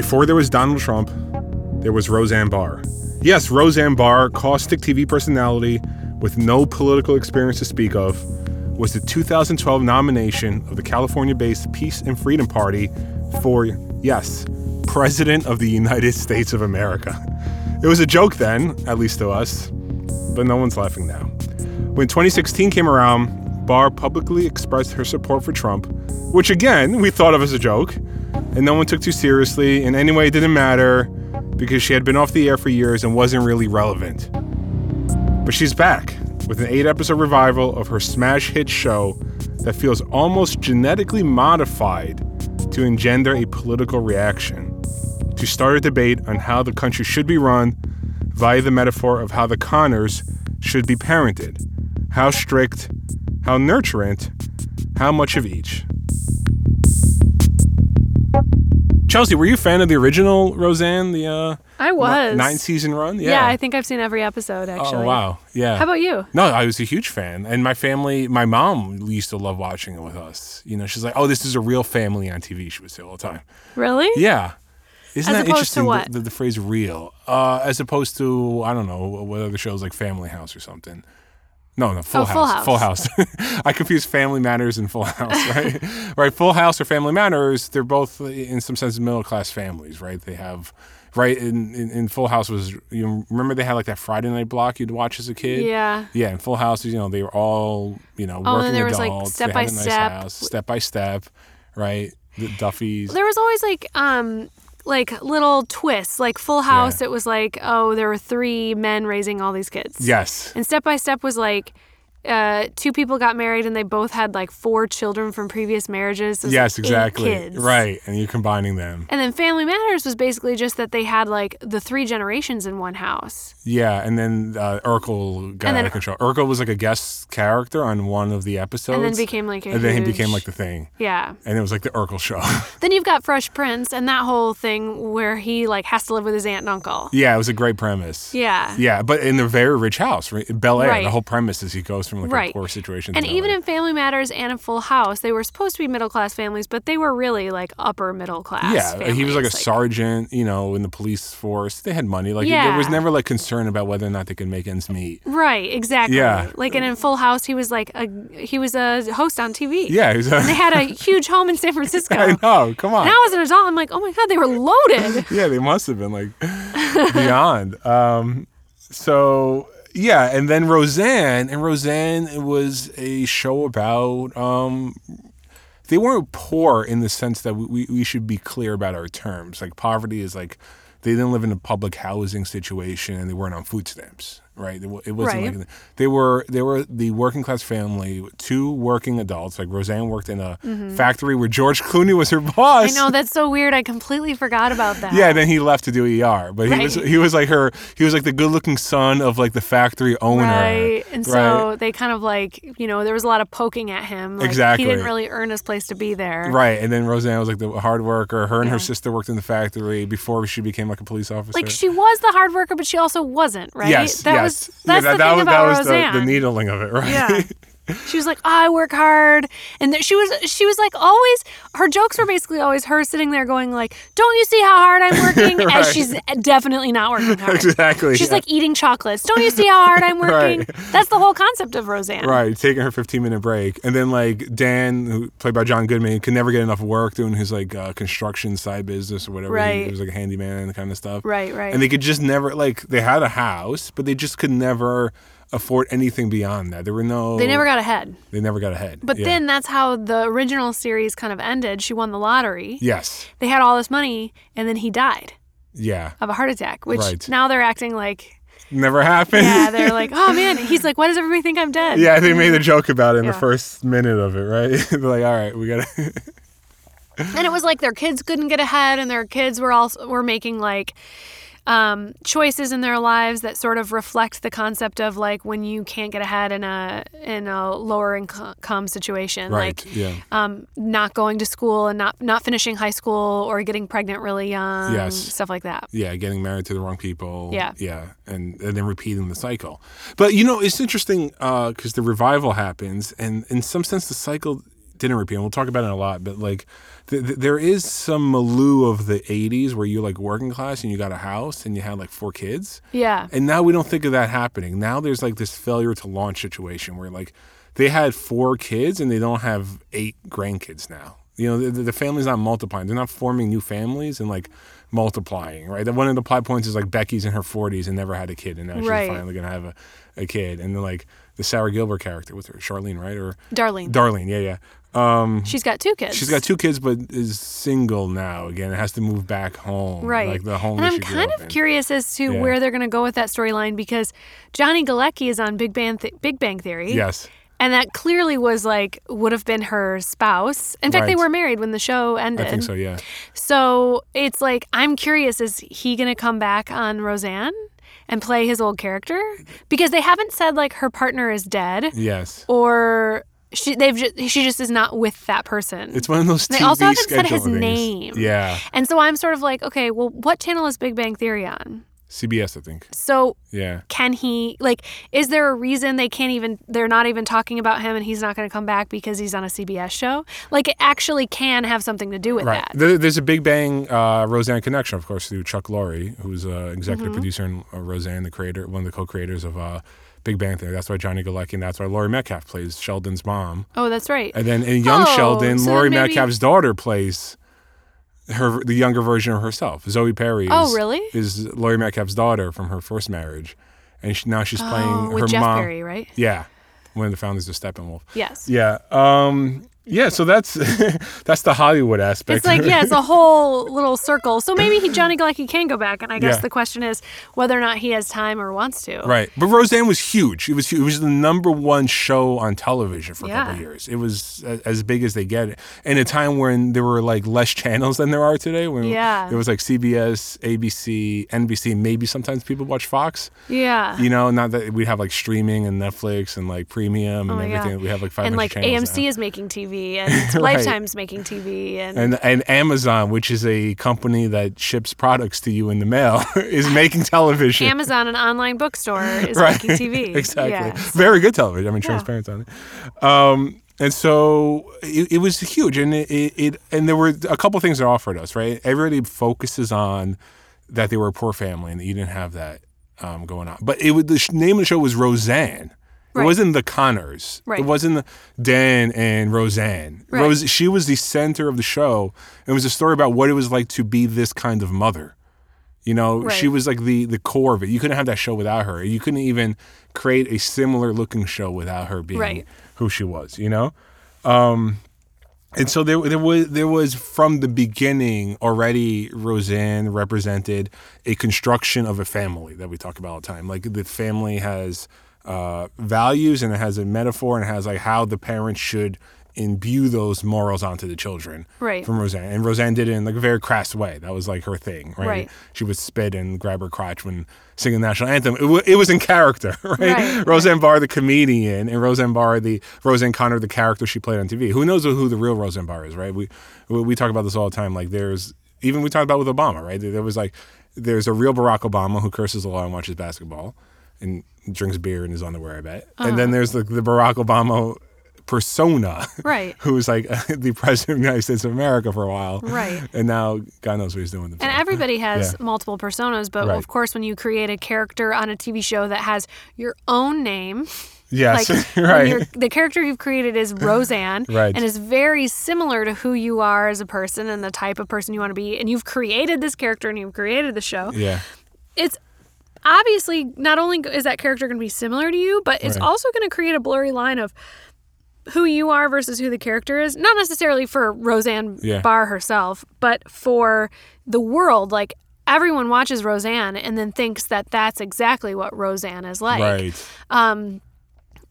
Before there was Donald Trump, there was Roseanne Barr. Yes, Roseanne Barr, caustic TV personality with no political experience to speak of, was the 2012 nomination of the California based Peace and Freedom Party for, yes, President of the United States of America. It was a joke then, at least to us, but no one's laughing now. When 2016 came around, Barr publicly expressed her support for Trump, which again, we thought of as a joke, and no one took too seriously. And anyway, it didn't matter because she had been off the air for years and wasn't really relevant. But she's back with an eight episode revival of her smash hit show that feels almost genetically modified to engender a political reaction, to start a debate on how the country should be run via the metaphor of how the Conners should be parented. How strict, how nurturant, how much of each. Chelsea, were you a fan of the original Roseanne, the uh, I was. nine season run? Yeah. I think I've seen every episode actually. Oh wow, yeah. How about you? No, I was a huge fan, and my family, my mom used to love watching it with us. You know, she's like, "Oh, this is a real family on TV." She would say all the time. Really? Yeah, isn't As that interesting? what? The, the, the phrase "real," uh, as opposed to I don't know what other shows like Family House or something. No, no, Full Oh, Full House. Full House. I confuse Family Matters and Full House, right? right. Full House or Family Matters, they're both in some sense middle class families, right? They have. Right in, in, in Full House was you remember they had like that Friday night block you'd watch as a kid. Yeah. Yeah, in Full House, you know, they were all, you know, Oh, and working there was, like. Step by nice Step. house, step by step, right? The Duffy's. There was always like um like little twists. Like Full House, it was like, oh, there were three men raising all these kids. Yes. And Step by Step was like uh, two people got married and they both had like four children from previous marriages. Yes, like, exactly. Right. And you're combining them. And then Family Matters was basically just that they had like the three generations in one house. Yeah. And then uh, Urkel got And out of control. Urkel was like a guest character on one of the episodes. And then became like a And then he became like the thing. Yeah. And it was like the Urkel show. Then you've got Fresh Prince and that whole thing where he like has to live with his aunt and uncle. yeah, it was a great premise. Yeah. Yeah, but in a very rich house, right? Bel Air. Right. The whole premise is he goes from like Right. a poor situation. And even in Family Matters and in Full House, they were supposed to be middle class families, but they were really like upper middle class. Yeah, he was like a families, sergeant, you know, in the police force. They had money. Like there was never like concern about whether or not they could make ends meet. Right, exactly. Yeah. Like and in Full House, he was like a he was a host on TV. Yeah, he was They had a huge home in San Francisco. I know. Come on. And I was an adult. I'm like, oh my god, they were loaded. yeah, they must have been like beyond. Um, so yeah, and then Roseanne, and Roseanne was a show about. Um, they weren't poor in the sense that we, we, we should be clear about our terms. Like poverty is like they didn't live in a public housing situation and they weren't on food stamps, right? It, wasn't Right. like they were they were the working class family, two working adults. Like Roseanne worked in a factory where George Clooney was her boss. Mm-hmm. I know that's so weird. I completely forgot about that. Yeah, and then he left to do ER, but he was he was like her he was like the good looking son of like the factory owner. Right. And so they kind of like, you know, there was a lot of poking at him. Like, Exactly. He didn't really earn his place to be there. Right, and then Roseanne was like the hard worker. Her and her sister worked in the factory before she became like a police officer. Like she was the hard worker, but she also wasn't, right? Yes, that yes. Was Yeah, that's that, the that thing was, that was the, the needling of it, right? Yeah. She was like, I work hard, and that she was she was like always. Her jokes were basically always her sitting there going like, "Don't you see how hard I'm working?" Right. As she's definitely not working hard. exactly. She's yeah. like eating chocolates. Don't you see how hard I'm working? Right. That's the whole concept of Roseanne. Right, taking her 15 minute break. And then, like, Dan, who played by John Goodman, could never get enough work doing his, like, uh, construction side business or whatever. Right. He was, like, a handyman and kind of stuff. Right, right. And they could just never, like, they had a house, but they just could never afford anything beyond that. There were no. They never got ahead. They never got ahead. But Yeah. then that's how the original series kind of ended. She won the lottery. Yes. They had all this money, and then he died Yeah. of a heart attack. Which Right. now they're acting like, Never happened. yeah, they're like, oh man. He's like, why does everybody think I'm dead? Yeah, they made a joke about it in Yeah. the first minute of it, right? They're like, all right, we got to. and it was like their kids couldn't get ahead and their kids were also were making like um, choices in their lives that sort of reflect the concept of like when you can't get ahead in a in a lower income situation Right. like yeah. um, not going to school and not not finishing high school or getting pregnant really young Yes. stuff like that Yeah, getting married to the wrong people. Yeah. Yeah. And, and then repeating the cycle. But, you know, it's interesting because the revival happens, and in some sense, the cycle didn't repeat. And we'll talk about it a lot, but like th- th- there is some milieu of the '80s where you're like working class and you got a house and you had like four kids. Yeah. And now we don't think of that happening. Now there's like this failure to launch situation where like they had four kids and they don't have eight grandkids now. You know, the, the family's not multiplying. They're not forming new families and like multiplying, right? One of the plot points is like Becky's in her 40s and never had a kid, and now she's Right. finally gonna have a, a kid. And then like the Sara Gilbert character with her, Charlene, right? Or Darlene. Darlene, yeah, yeah. Um, She's got two kids. she's got two kids, but is single now. Again, it has to move back home, Right. Like the home and I'm kind of curious as to Yeah. where they're going to go with that storyline because Johnny Galecki is on Big Bang Th- Big Bang Theory. Yes. And that clearly was like would have been her spouse. In fact, they were married when the show ended. I think so. Yeah. So it's like I'm curious: is he going to come back on Roseanne and play his old character? Because they haven't said like her partner is dead Yes. or she they've just, she just is not with that person. It's one of those things. They TV also haven't said his things. name. Yeah. and so I'm sort of like, okay, well, what channel is Big Bang Theory on? CBS, I think. So Yeah. can he like? Is there a reason they can't even? They're not even talking about him, and he's not going to come back because he's on a CBS show. Like it actually can have something to do with Right. that. There, there's a Big Bang uh, Roseanne connection, of course, through Chuck Lorre, who's uh, executive Mm-hmm. producer and uh, Roseanne, the creator, one of the co-creators of uh, Big Bang Theory. That's why Johnny Galecki and that's why Laurie Metcalf plays Sheldon's mom. Oh, that's right. And then in Young Oh, Sheldon, so Laurie maybe- Metcalf's daughter plays her the younger version of herself. Zoe Perry. Is, Oh, really? Is Laurie Metcalf's daughter from her first marriage, and she, now she's playing oh, with her Jeff mom. Perry, right? Yeah, one of the founders of Steppenwolf. Yes. Yeah. Um. Yeah. So that's that's the Hollywood aspect. It's like yeah, it's a whole little circle. So maybe he, Johnny Galecki can go back, and I guess Yeah. the question is whether or not he has time or wants to. Right, but Roseanne was huge. It was it was the number one show on television for a couple Yeah. years. It was as big as they get. In a time when there were like less channels than there are today. When Yeah. there was like CBS, ABC, NBC, maybe sometimes people watch Fox. Yeah. You know, not that we have like streaming and Netflix and like premium oh and Oh everything. God. We have like five and like AMC now. is making TV, and Lifetime's making TV, and, And, and Amazon, which is a company that ships products to you in the mail, is making television. Amazon, an online bookstore, is right. making TV. exactly. Yeah. Very good television. I mean, transparent on it. Um, and so it, it was huge, and it, it, it and there were a couple things that offered us. Right, everybody focuses on that they were a poor family and that you didn't have that um, going on. But it was, the sh- name of the show was Roseanne. It wasn't the Conners. Right. It wasn't Dan and Roseanne. Right. Rose, she was the center of the show. It was a story about what it was like to be this kind of mother. You know, she was like the the core of it. You couldn't have that show without her. You couldn't even create a similar looking show without her being Right. who she was. You know, um, and so there there was there was from the beginning already Roseanne represented a construction of a family that we talk about all the time. Like the family has uh, values and it has a metaphor and it has like how the parents should imbue those morals onto the children Right. from Roseanne. And Roseanne did it in like a very crass way. That was like her thing, right? Right. She would spit and grab her crotch when singing the national anthem. It, w- it was in character, right? Right. Roseanne Barr, the comedian, and Roseanne Barr, the Roseanne Conner, the character she played on TV. Who knows who the real Roseanne Barr is, right? We we we talk about this all the time. Like there's even we talked about with Obama, right? There was like there's a real Barack Obama who curses a lot and watches basketball and drinks beer in his underwear, I bet. And Uh-huh. then there's like the Barack Obama persona, Right. who was like the president of the United States of America for a while, Right. And now God knows what he's doing. And everybody has Yeah. multiple personas, but Right. of course, when you create a character on a TV show that has your own name, yes, like right, the character you've created is Roseanne, Right. and is very similar to who you are as a person and the type of person you want to be, and you've created this character and you've created the show. yeah, It's obviously not only is that character going to be similar to you, but it's Right. also going to create a blurry line of who you are versus who the character is. Not necessarily for Roseanne Yeah. Barr herself, but for the world. Like everyone watches Roseanne and then thinks that that's exactly what Roseanne is like. right, Um,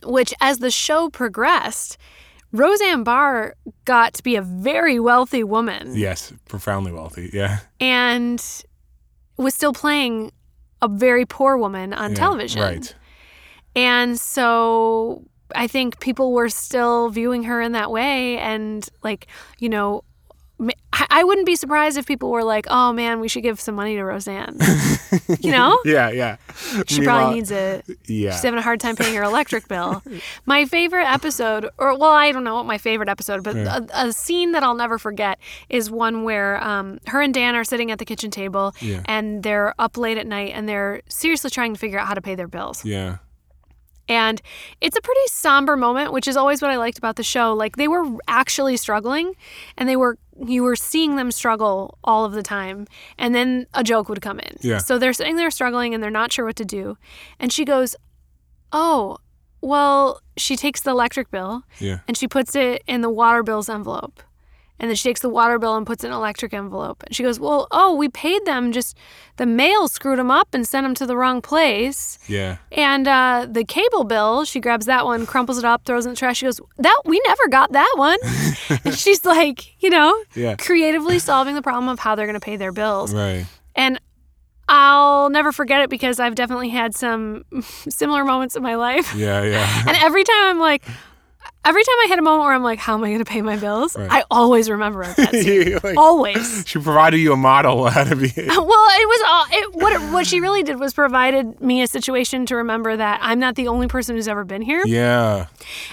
which, as the show progressed, Roseanne Barr got to be a very wealthy woman yes, profoundly wealthy, yeah, and was still playing a very poor woman on Yeah, television. right, And so I think people were still viewing her in that way. And, like, you know, I I wouldn't be surprised if people were like, "Oh man, we should give some money to Roseanne." you know, Yeah, yeah. she Meanwhile- probably needs it. Yeah. She's having a hard time paying her electric bill. My favorite episode, or well, I don't know what my favorite episode, but a, a scene that I'll never forget is one where um, her and Dan are sitting at the kitchen table Yeah. and they're up late at night and they're seriously trying to figure out how to pay their bills. yeah. And it's a pretty somber moment, which is always what I liked about the show. Like they were actually struggling and they were you were seeing them struggle all of the time. And then a joke would come in. Yeah. So they're sitting there struggling and they're not sure what to do. And she goes, "Oh, well, she takes the electric bill Yeah. and she puts it in the water bill's envelope. And then she takes the water bill and puts it in an electric envelope. And she goes, Well, oh, we paid them, just the mail screwed them up and sent them to the wrong place. Yeah. And uh, the cable bill, she grabs that one, crumples it up, throws it in the trash. She goes, "That we never got that one." and she's like, you know, Yeah. creatively solving the problem of how they're going to pay their bills. Right. And I'll never forget it because I've definitely had some similar moments in my life. Yeah, yeah. And every time I'm like, every time I hit a moment where I'm like, how am I going to pay my bills? Right. I always remember that scene. Like, always. she provided you a model how to be. Well, it was all it, what it, what she really did was provided me a situation to remember that I'm not the only person who's ever been here, Yeah.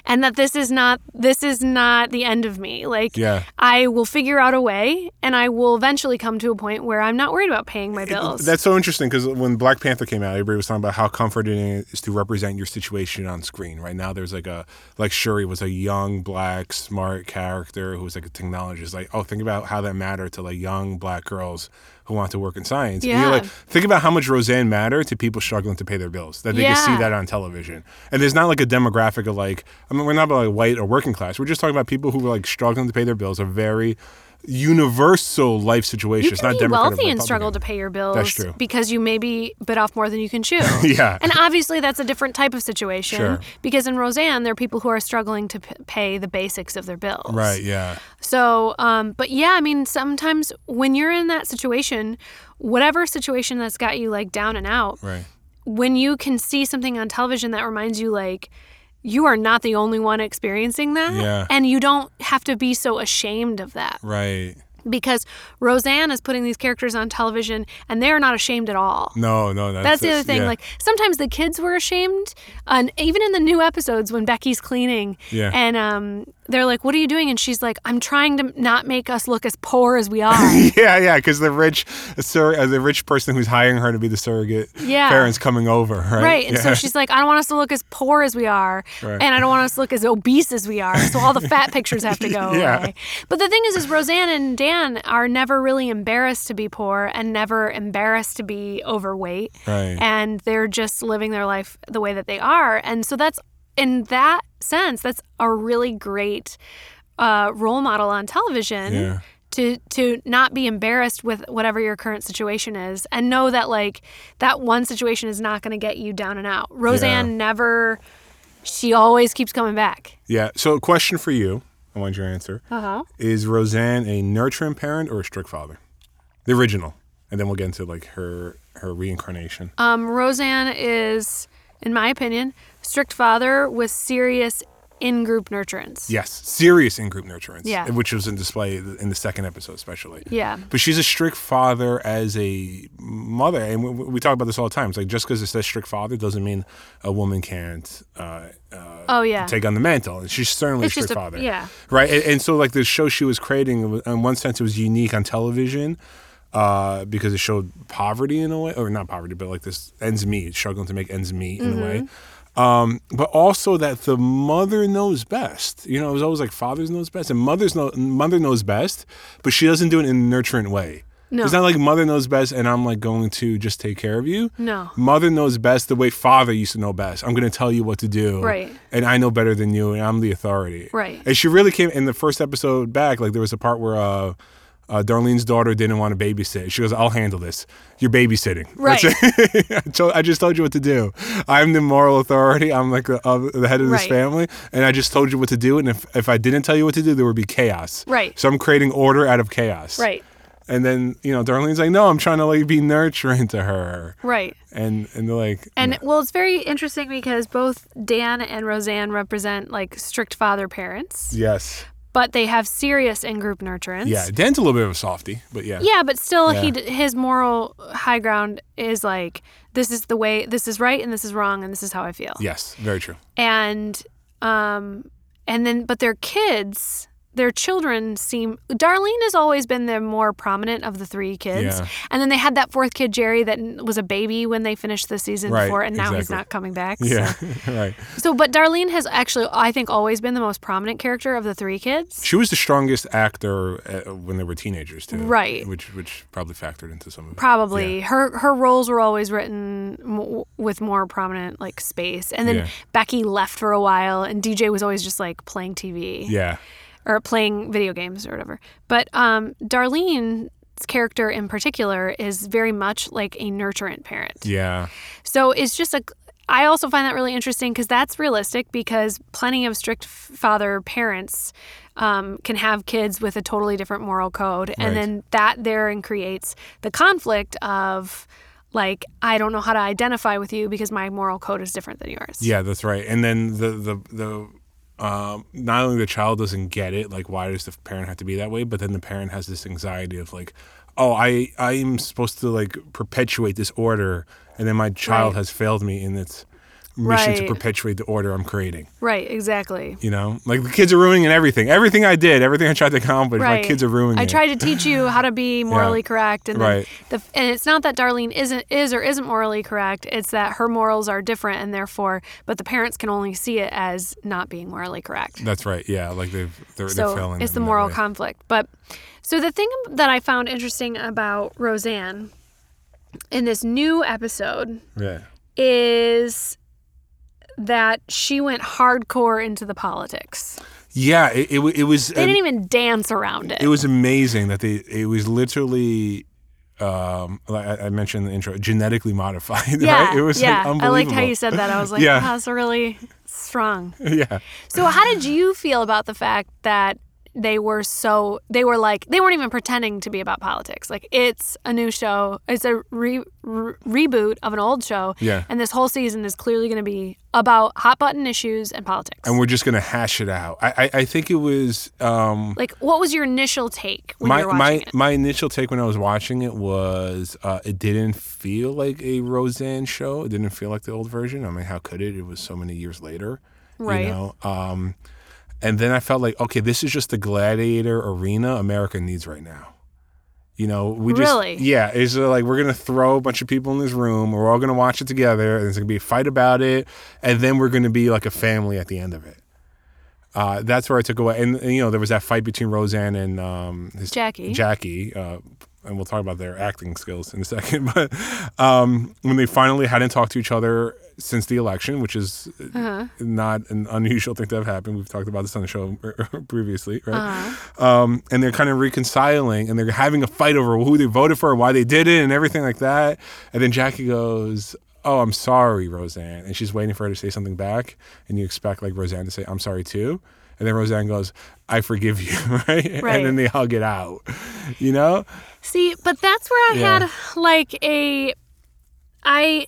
and that this is not this is not the end of me. Like Yeah. I will figure out a way, and I will eventually come to a point where I'm not worried about paying my bills. That's so interesting because when Black Panther came out, everybody was talking about how comforting it is to represent your situation on screen. Right now, there's like a like Shuri was a young black smart character who was like a technologist. Like, oh, think about how that mattered to like young black girls who want to work in science. And you're Yeah. like, think about how much Roseanne mattered to people struggling to pay their bills. That they can see that on television. And there's not like a demographic of like, I mean, we're not about like white or working class. We're just talking about people who were like struggling to pay their bills. A very universal life situation. you it's can not be wealthy and struggle to pay your bills That's true. because you maybe bit off more than you can chew. Yeah. And obviously, that's a different type of situation Sure. because in Roseanne, there are people who are struggling to p- pay the basics of their bills. Right, yeah. So, um, but yeah, I mean, sometimes when you're in that situation, whatever situation that's got you like down and out, Right. when you can see something on television that reminds you, like, you are not the only one experiencing that. Yeah. And you don't have to be so ashamed of that Right. because Roseanne is putting these characters on television and they're not ashamed at all. No, no, that's, That's the other thing. yeah. Like sometimes the kids were ashamed, and even in the new episodes when Becky's cleaning, Yeah. and um, they're like, "What are you doing?" And she's like, "I'm trying to not make us look as poor as we are." yeah, yeah, because the rich, sur- uh, the rich person who's hiring her to be the surrogate Yeah. parents coming over, right? Right. And yeah. so she's like, I don't want us to look as poor as we are. Right. And I don't want us to look as obese as we are. So all the fat pictures have to go Yeah. away. But the thing is, is Roseanne and Dan are never really embarrassed to be poor and never embarrassed to be overweight. Right. And they're just living their life the way that they are. And so that's, in that sense, that's a really great uh, role model on television Yeah. to to not be embarrassed with whatever your current situation is and know that like that one situation is not going to get you down and out. Roseanne Yeah. never she always keeps coming back. yeah. So, a question for you. I want your answer. Uh-huh. Is Roseanne a nurturing parent or a strict father? The original, and then we'll get into like her her reincarnation. Um Roseanne is in my opinion strict father with serious in-group nurturance. Yes, serious in group nurturance. Yeah. which was in display in the second episode, especially. Yeah. But she's a strict father as a mother, and we, we talk about this all the time. It's like just because it says strict father doesn't mean a woman can't uh, uh, Oh yeah. take on the mantle. And she's certainly It's a strict a- father, yeah. right? And, and so, like the show she was creating, in one sense, it was unique on television. Uh, because it showed poverty in a way, or not poverty, but like this ends meet, struggling to make ends meet in a way. Um, but also that the mother knows best. You know, it was always like fathers knows best, and mother's know mother knows best, but she doesn't do it in a nurturing way. No. It's not like mother knows best, and I'm like going to just take care of you. No. Mother knows best the way father used to know best. I'm going to tell you what to do. Right. And I know better than you, and I'm the authority. Right. And she really came in the first episode back. Like there was a part where uh, uh, Darlene's daughter didn't want to babysit. She goes, "I'll handle this. You're babysitting." Right. I just told you what to do. I'm the moral authority. I'm like the, uh, the head of this Right. family, and I just told you what to do. And if if I didn't tell you what to do, there would be chaos. Right. So I'm creating order out of chaos. Right. And then you know, Darlene's like, "No, I'm trying to like be nurturing to her." Right. And and they're like, And well, it's very interesting because both Dan and Roseanne represent like strict father parents. "Yes, but they have serious in-group nurturance. Yeah, Dan's a little bit of a softie, but yeah. Yeah, but still, he Yeah. d- his moral high ground is like this is the way, this is right, and this is wrong, and this is how I feel. Yes, very true. And um, and then but their kids, their children seem. Darlene has always been the more prominent of the three kids, Yeah. and then they had that fourth kid, Jerry, that was a baby when they finished the season Right, before, and now he's not coming back. Yeah, So. right. so, but Darlene has actually, I think, always been the most prominent character of the three kids. She was the strongest actor uh, when they were teenagers too. Right. Which which probably factored into some of it. Probably her her roles were always written m- with more prominent like space, and then Yeah. Becky left for a while, and DJ was always just like playing TV Yeah. Or playing video games or whatever. But um, Darlene's character in particular is very much like a nurturant parent. Yeah. So it's just a. I also find that really interesting because that's realistic because plenty of strict father parents um, can have kids with a totally different moral code, and Right. then that therein creates the conflict of like I don't know how to identify with you because my moral code is different than yours. Yeah, that's right. And then the the the um, not only the child doesn't get it, like why does the parent have to be that way, but then the parent has this anxiety of like, oh, I I'm supposed to like perpetuate this order, and then my child Right. has failed me in its mission to perpetuate the order I'm creating. Right. Exactly. You know, like the kids are ruining everything. Everything I did, everything I tried to accomplish, Right. my kids are ruining I it. tried to teach you how to be morally correct, and Right. the and it's not that Darlene isn't is or isn't morally correct. It's that her morals are different, and therefore, but the parents can only see it as not being morally correct. That's right. Yeah, like they've they're, so they're failing. it's the moral conflict. But so the thing that I found interesting about Roseanne in this new episode Yeah. is that she went hardcore into the politics. Yeah. It it, it was. They didn't even dance around it. it was amazing that they it was literally um like I mentioned in the intro genetically modified yeah, right it was yeah. like I liked how you said that. I was like, Yeah. yeah, that's really strong. yeah So how did you feel about the fact that they were so they were like they weren't even pretending to be about politics. Like it's a new show. It's a re, re- reboot of an old show. Yeah. And this whole season is clearly going to be about hot button issues and politics. and we're just gonna hash it out I I, I think it was um like what was your initial take when my you were watching my it? my initial take when I was watching it was uh, it didn't feel like a Roseanne show. It didn't feel like the old version. I mean, how could it? It was so many years later. Right. You know. Um, and then I felt like, okay, this is just the gladiator arena America needs right now. You know, we just Really? yeah, it's like we're gonna throw a bunch of people in this room. We're all gonna watch it together, and there's gonna be a fight about it, and then we're gonna be like a family at the end of it. Uh, that's where I took away, and, and, you know, there was that fight between Roseanne and um, his Jackie. Jackie, uh, and we'll talk about their acting skills in a second. But um, when they finally hadn't talked to each other since the election, which is Uh-huh. not an unusual thing to have happened. We've talked about this on the show previously, right? Uh-huh. Um, and they're kind of reconciling, and they're having a fight over who they voted for, and why they did it, and everything like that. And then Jackie goes. Oh, I'm sorry, Roseanne. And she's waiting for her to say something back. And you expect like Roseanne to say, I'm sorry too. And then Roseanne goes, I forgive you, right? Right. And then they hug it out. You know? See, but that's where I Yeah. had like a I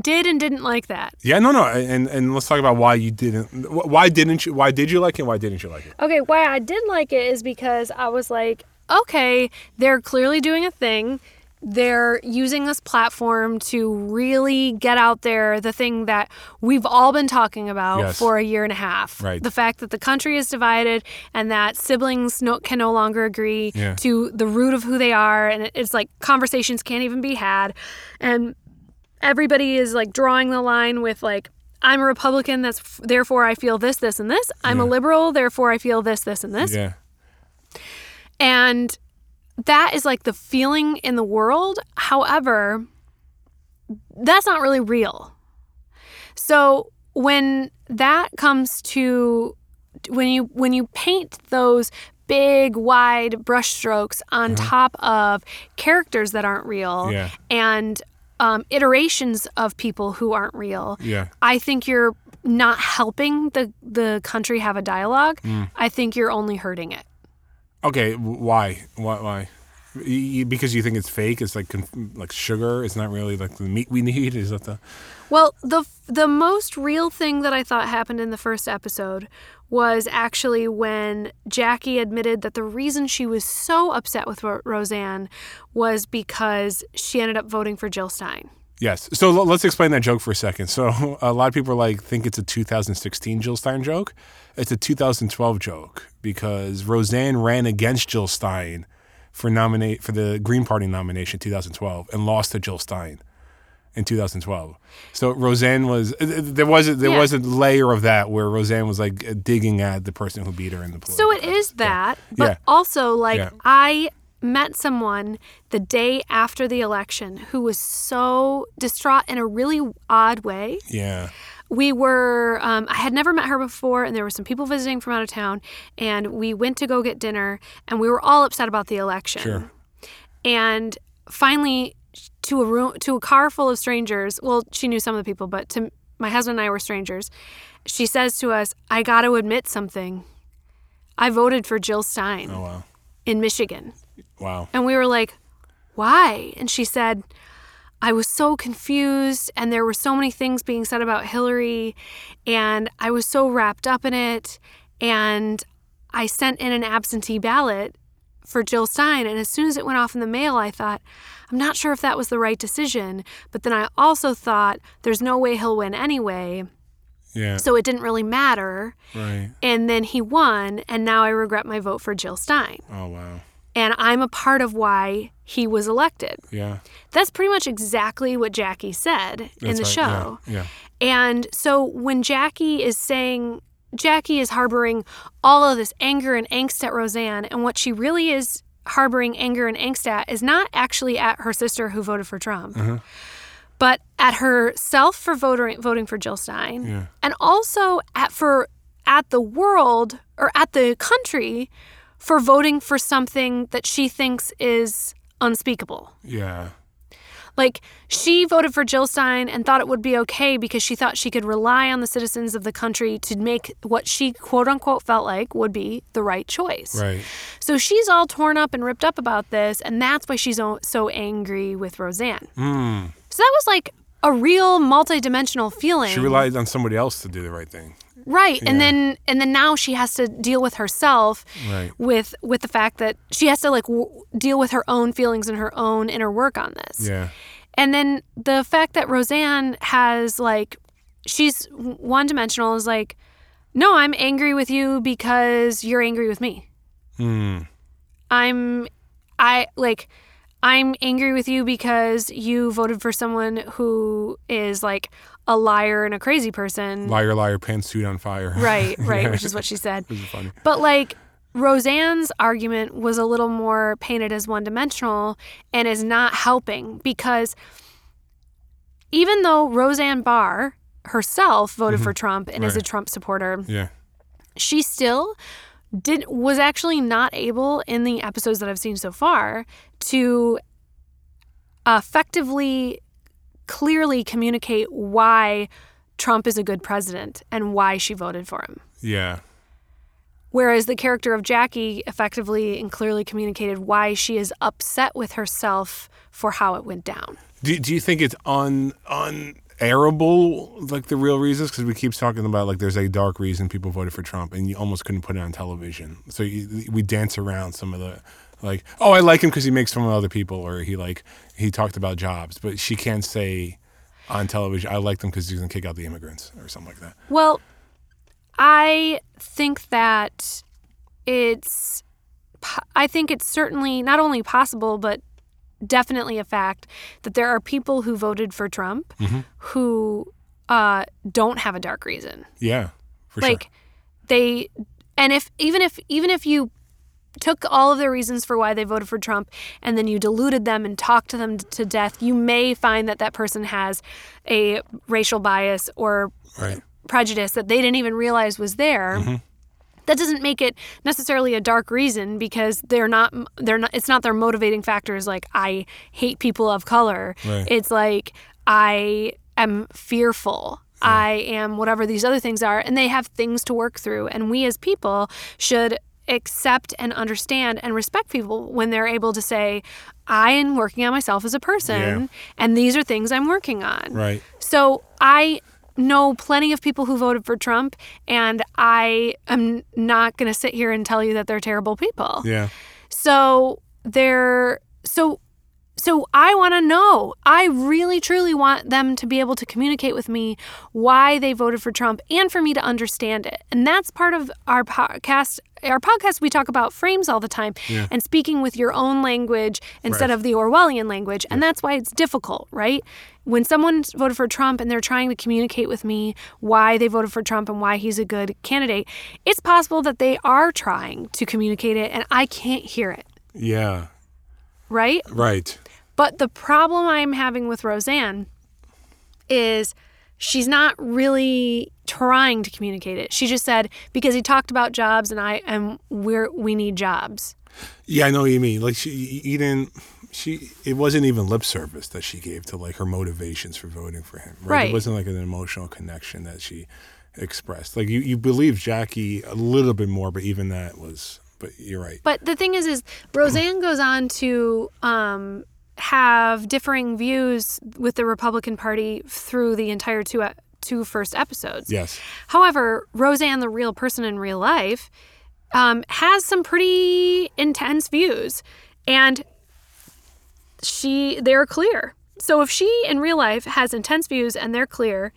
did and didn't like that. Yeah, no, no. And and let's talk about why you didn't why didn't you why did you like it? Why didn't you like it? Okay, why I did like it is because I was like, okay, they're clearly doing a thing. They're using this platform to really get out there the thing that we've all been talking about Yes. for a year and a half. Right. The fact that the country is divided and that siblings no, can no longer agree Yeah. to the root of who they are. And it's like conversations can't even be had. And everybody is like drawing the line with like, I'm a Republican, that's f- therefore I feel this, this, and this. I'm a liberal, therefore I feel this, this, and this. Yeah. And that is like the feeling in the world. However, that's not really real. So when that comes to when you when you paint those big wide brushstrokes on top of characters that aren't real Yeah. and um, iterations of people who aren't real Yeah. I think you're not helping the the country have a dialogue. I think you're only hurting it. Okay, why? Why why? Y- y- Because you think it's fake. It's like like sugar. It's not really like the meat we need. Is that the? Well, the the most real thing that I thought happened in the first episode was actually when Jackie admitted that the reason she was so upset with Ro- Roseanne was because she ended up voting for Jill Stein. Yes. So l- let's explain that joke for a second. So a lot of people are like think it's a 2016 Jill Stein joke. It's a 2012 joke because Roseanne ran against Jill Stein for nominate for the Green Party nomination in 2012 and lost to Jill Stein in 2012. So Roseanne was uh, there was a, there Yeah. was a layer of that where Roseanne was like uh, digging at the person who beat her in the political. So it is that, but Yeah. also like. I met someone the day after the election who was so distraught in a really odd way. Yeah. We were um, i had never met her before and there were some people visiting from out of town and we went to go get dinner and we were all upset about the election Sure. and finally to a room to a car full of strangers well she knew some of the people but to my husband and i were strangers she says to us i got to admit something i voted for jill stein Oh wow. in michigan Wow. and we were like, why? And she said, I was so confused, and there were so many things being said about Hillary, and I was so wrapped up in it. And I sent in an absentee ballot for Jill Stein. And as soon as it went off in the mail, I thought, I'm not sure if that was the right decision. But then I also thought, there's no way he'll win anyway. Yeah. So it didn't really matter. Right. And then he won, and now I regret my vote for Jill Stein. Oh wow. And I'm a part of why he was elected. Yeah. That's pretty much exactly what Jackie said in the right. show. Yeah. yeah. And so when Jackie is saying, Jackie is harboring all of this anger and angst at Roseanne, and what she really is harboring anger and angst at is not actually at her sister who voted for Trump, Uh-huh. but at herself for voting voting for Jill Stein, Yeah. and also at for at the world or at the country for voting for something that she thinks is unspeakable. Yeah. Like she voted for Jill Stein and thought it would be okay because she thought she could rely on the citizens of the country to make what she quote unquote felt like would be the right choice. Right. So she's all torn up and ripped up about this, and that's why she's so angry with Roseanne. Mm. So that was like a real multidimensional feeling. She relied on somebody else to do the right thing. Right, Yeah. and then and then now she has to deal with herself Right. with with the fact that she has to like w- deal with her own feelings and her own inner work on this. Yeah. And then the fact that Roseanne has like she's one dimensional is like, no, I'm angry with you because you're angry with me. Mm. I'm I like I'm angry with you because you voted for someone who is like a liar and a crazy person. Liar, liar, pantsuit on fire. Right, right, Yeah. which is what she said. Which is funny. But like Roseanne's argument was a little more painted as one dimensional and is not helping because even though Roseanne Barr herself voted for Trump and is a Mm-hmm. Trump supporter, Yeah. she still did was actually not able in the episodes that I've seen so far to effectively clearly communicate why Trump is a good president and why she voted for him. Yeah. Whereas the character of Jackie effectively and clearly communicated why she is upset with herself for how it went down. Do, do you think it's un unairable like the real reasons? Because we keep talking about like there's a dark reason people voted for Trump, and you almost couldn't put it on television. So you, we dance around some of the like, oh, I like him because he makes fun of other people, or he like he talked about jobs, but she can't say on television, I like them because he's gonna kick out the immigrants or something like that. Well, I think that it's I think it's certainly not only possible but definitely a fact that there are people who voted for Trump who uh, don't have a dark reason. Yeah, for like sure. they and if even if even if you took all of the reasons for why they voted for Trump and then you diluted them and talked to them to death, you may find that that person has a racial bias or Right. prejudice that they didn't even realize was there. Mm-hmm. That doesn't make it necessarily a dark reason because they're not they're not it's not their motivating factors like I hate people of color. Right. It's like I am fearful. I am whatever these other things are and they have things to work through and we as people should accept and understand and respect people when they're able to say, I am working on myself as a person, Yeah. and these are things I'm working on. Right. So I know plenty of people who voted for Trump, and I am not going to sit here and tell you that they're terrible people. Yeah. So they're so so I want to know. I really truly want them to be able to communicate with me why they voted for Trump and for me to understand it. And that's part of our podcast. Our podcast we talk about frames all the time Yeah. and speaking with your own language instead Right. of the Orwellian language. And that's why it's difficult, right? When someone voted for Trump and they're trying to communicate with me why they voted for Trump and why he's a good candidate, it's possible that they are trying to communicate it and I can't hear it, Yeah. right? Right. But the problem I'm having with Roseanne is she's not really trying to communicate it. She just said because he talked about jobs and I and we're we need jobs. Yeah, I know what you mean. Like she, you didn't. She. It wasn't even lip service that she gave to like her motivations for voting for him. Right. Right. It wasn't like an emotional connection that she expressed. Like you, you believe Jackie a little bit more, but even that was. But you're right. But the thing is is Roseanne goes on to um have differing views with the Republican Party through the entire two e- two first episodes. Yes. However, Roseanne, the real person in real life, um, has some pretty intense views, and she they're clear. So if she in real life has intense views and they're clear,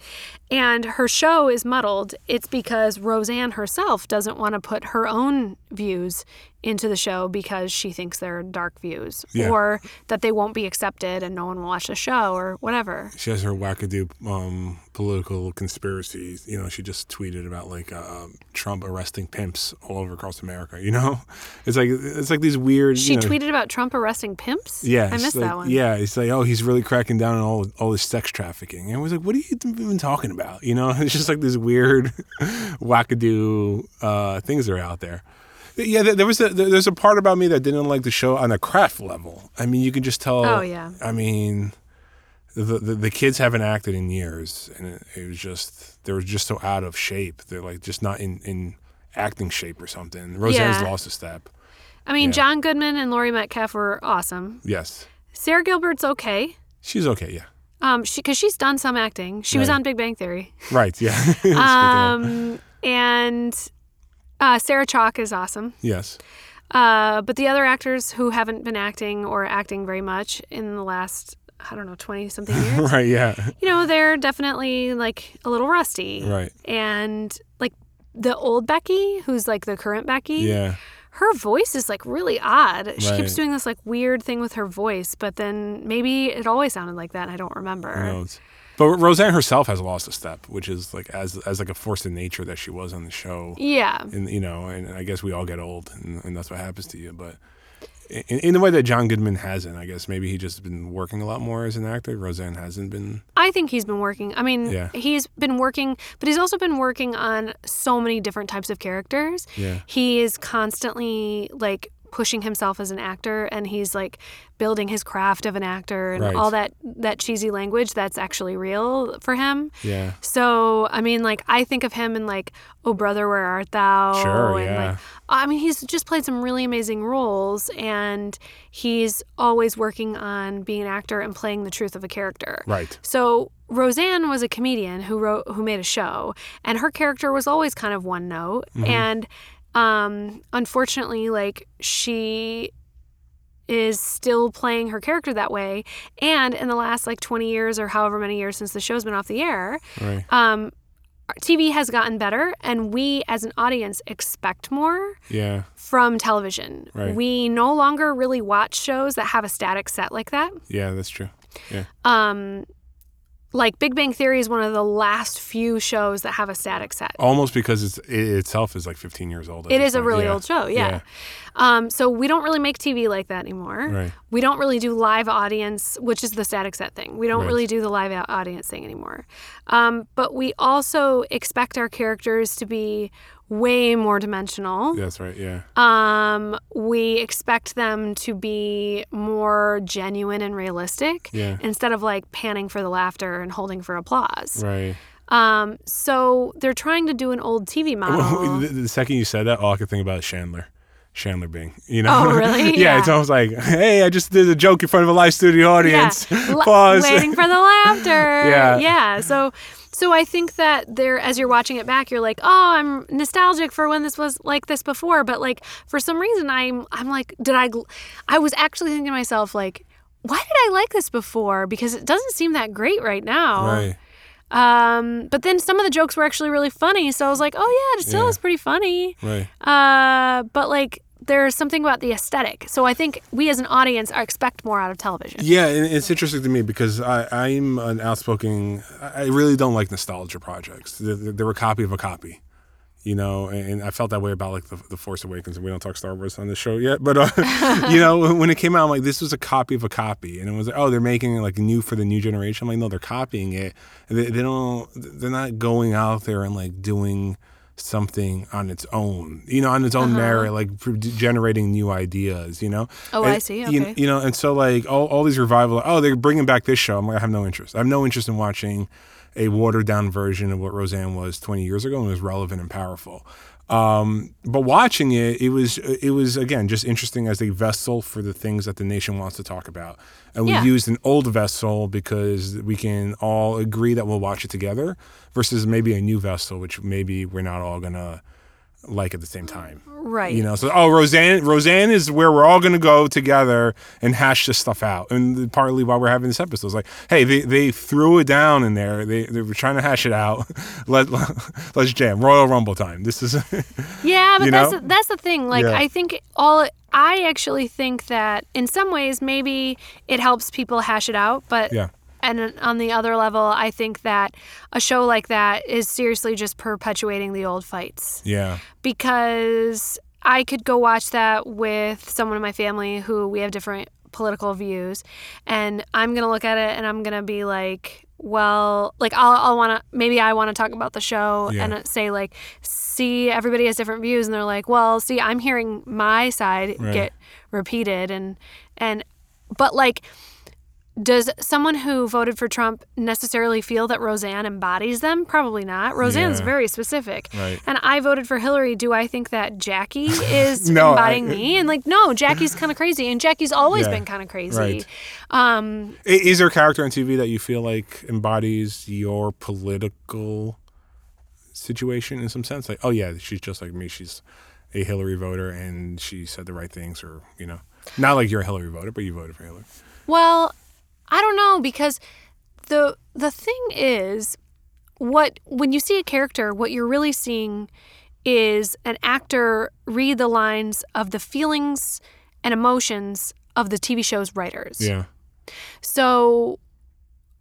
and her show is muddled, it's because Roseanne herself doesn't want to put her own views into the show because she thinks they're dark views Yeah. or that they won't be accepted and no one will watch the show or whatever. She has her wackadoo um, political conspiracies. You know, she just tweeted about like uh, Trump arresting pimps all over across America. You know, it's like it's like these weird. She you know, tweeted about Trump arresting pimps? Yeah, I missed like- that one. Yeah, it's like, oh, he's really cracking down on all all this sex trafficking. And I was like, what are you even talking about? You know, it's just like these weird wackadoo uh, things that are out there. Yeah, there was a, there's a part about me that didn't like the show on a craft level. I mean, you can just tell. Oh, yeah. I mean, the the, the kids haven't acted in years, and it, it was just they were just so out of shape. They're like just not in in acting shape or something. Roseanne's Yeah. lost a step. I mean, Yeah. John Goodman and Laurie Metcalf were awesome. Yes, Sara Gilbert's okay. she's okay. Yeah, Um, she because she's done some acting. She was on Big Bang Theory. right. Yeah. Um, and uh, Sarah Chalke is awesome. yes. Uh, but the other actors who haven't been acting or acting very much in the last, I don't know, twenty something years, Right. Yeah. you know, they're definitely like a little rusty. Right. And like the old Becky, who's like the current Becky, Yeah. her voice is like really odd. She keeps doing this like weird thing with her voice, but then maybe it always sounded like that and I don't remember. But Roseanne herself has lost a step, which is like as as like a force of nature that she was on the show. Yeah. And you know, and I guess we all get old, and, and that's what happens to you. But in, in the way that John Goodman hasn't, I guess maybe he just been working a lot more as an actor. Roseanne hasn't been. I think he's been working. I mean, Yeah. he's been working, but he's also been working on so many different types of characters. Yeah. He is constantly like pushing himself as an actor and he's like building his craft of an actor and Right. all that that cheesy language that's actually real for him. Yeah. So, I mean, like, I think of him in, like, Oh Brother, Where Art Thou? Sure, and, yeah. Like, I mean, he's just played some really amazing roles, and he's always working on being an actor and playing the truth of a character. Right. So Roseanne was a comedian who wrote, who made a show, and her character was always kind of one note, Mm-hmm. and um, unfortunately, like, she is still playing her character that way. And in the last like 20 years or however many years since the show's been off the air, Right. um, TV has gotten better, and we as an audience expect more Yeah. from television. Right. We no longer really watch shows that have a static set like that. Yeah. That's true. Yeah. Um, like Big Bang Theory is one of the last few shows that have a static set. Almost because it's, it itself is like 15 years old. It is is a really Yeah. old show, yeah. Yeah. Um, so we don't really make TV like that anymore. Right. We don't really do live audience, which is the static set thing. We don't Right. really do the live audience thing anymore. Um, but we also expect our characters to be way more dimensional. That's right. Yeah. Um, we expect them to be more genuine and realistic Yeah. instead of like panning for the laughter and holding for applause. Right. Um, so they're trying to do an old TV model. the, second you said that, all I could think about is Chandler. Chandler Bing. You know? Oh, really? yeah, Yeah. it's almost like, hey, I just did a joke in front of a live studio audience. Yeah. Pause. Waiting for the laughter. Yeah. Yeah. So so I think that there as you're watching it back, you're like, oh, I'm nostalgic for when this was like this before. But like for some reason I'm I'm like, did I gl- I was actually thinking to myself, like, why did I like this before? Because it doesn't seem that great right now. Right. Um, but then some of the jokes were actually really funny, so I was like, oh yeah, it still Yeah. is pretty funny. Right. Uh, but like there's something about the aesthetic. So I think we as an audience are expect more out of television. Yeah, and it's interesting to me because I, I'm an outspoken. I I really don't like nostalgia projects. They're, they're a copy of a copy, you know. And I felt that way about like the, the Force Awakens. And we don't talk Star Wars on the show yet, but uh, you know, when it came out, I'm like, this was a copy of a copy, and it was like, oh, they're making it like new for the new generation. I'm like, no, they're copying it. They, they don't. They're not going out there and like doing something on its own, you know, on its own uh-huh. merit, like generating new ideas, you know. Oh, And, I see. You, Okay. you know, and so like all, all these revival, oh, they're bringing back this show. I'm like, I have no interest. I have no interest in watching a watered down version of what Roseanne was 20 years ago and was relevant and powerful. Um, but watching it, it was it was again just interesting as a vessel for the things that the nation wants to talk about, and we Yeah. used an old vessel because we can all agree that we'll watch it together, versus maybe a new vessel which maybe we're not all gonna like at the same time. Right. You know, so oh, Roseanne, Roseanne is where we're all going to go together and hash this stuff out. And partly why we're having this episode is like, hey, they, they threw it down in there. They they were trying to hash it out. Let let's jam. Royal Rumble time. This is Yeah, but that's know? that's the thing. Like Yeah. I think all I actually think that in some ways maybe it helps people hash it out, but yeah, and on the other level, I think that a show like that is seriously just perpetuating the old fights yeah, because I could go watch that with someone in my family who we have different political views, and I'm gonna look at it and I'm gonna be like, well, like I'll, I'll want to maybe I want to talk about the show Yeah. and uh, say like, see, everybody has different views, and they're like, well, see, I'm hearing my side Right. get repeated, and and but like does someone who voted for Trump necessarily feel that Roseanne embodies them? Probably not. Roseanne's Yeah. very specific. Right. And I voted for Hillary. Do I think that Jackie is No, embodying I- me? And like, no, Jackie's kind of crazy, and Jackie's always Yeah, been kind of crazy. right. Um, Is there a character on TV that you feel like embodies your political situation in some sense? Like, oh yeah, she's just like me. She's a Hillary voter, and she said the right things, or you know, not like you're a Hillary voter, but you voted for Hillary. well, I don't know because the the thing is, what when you see a character, what you're really seeing is an actor read the lines of the feelings and emotions of the TV show's writers. Yeah, So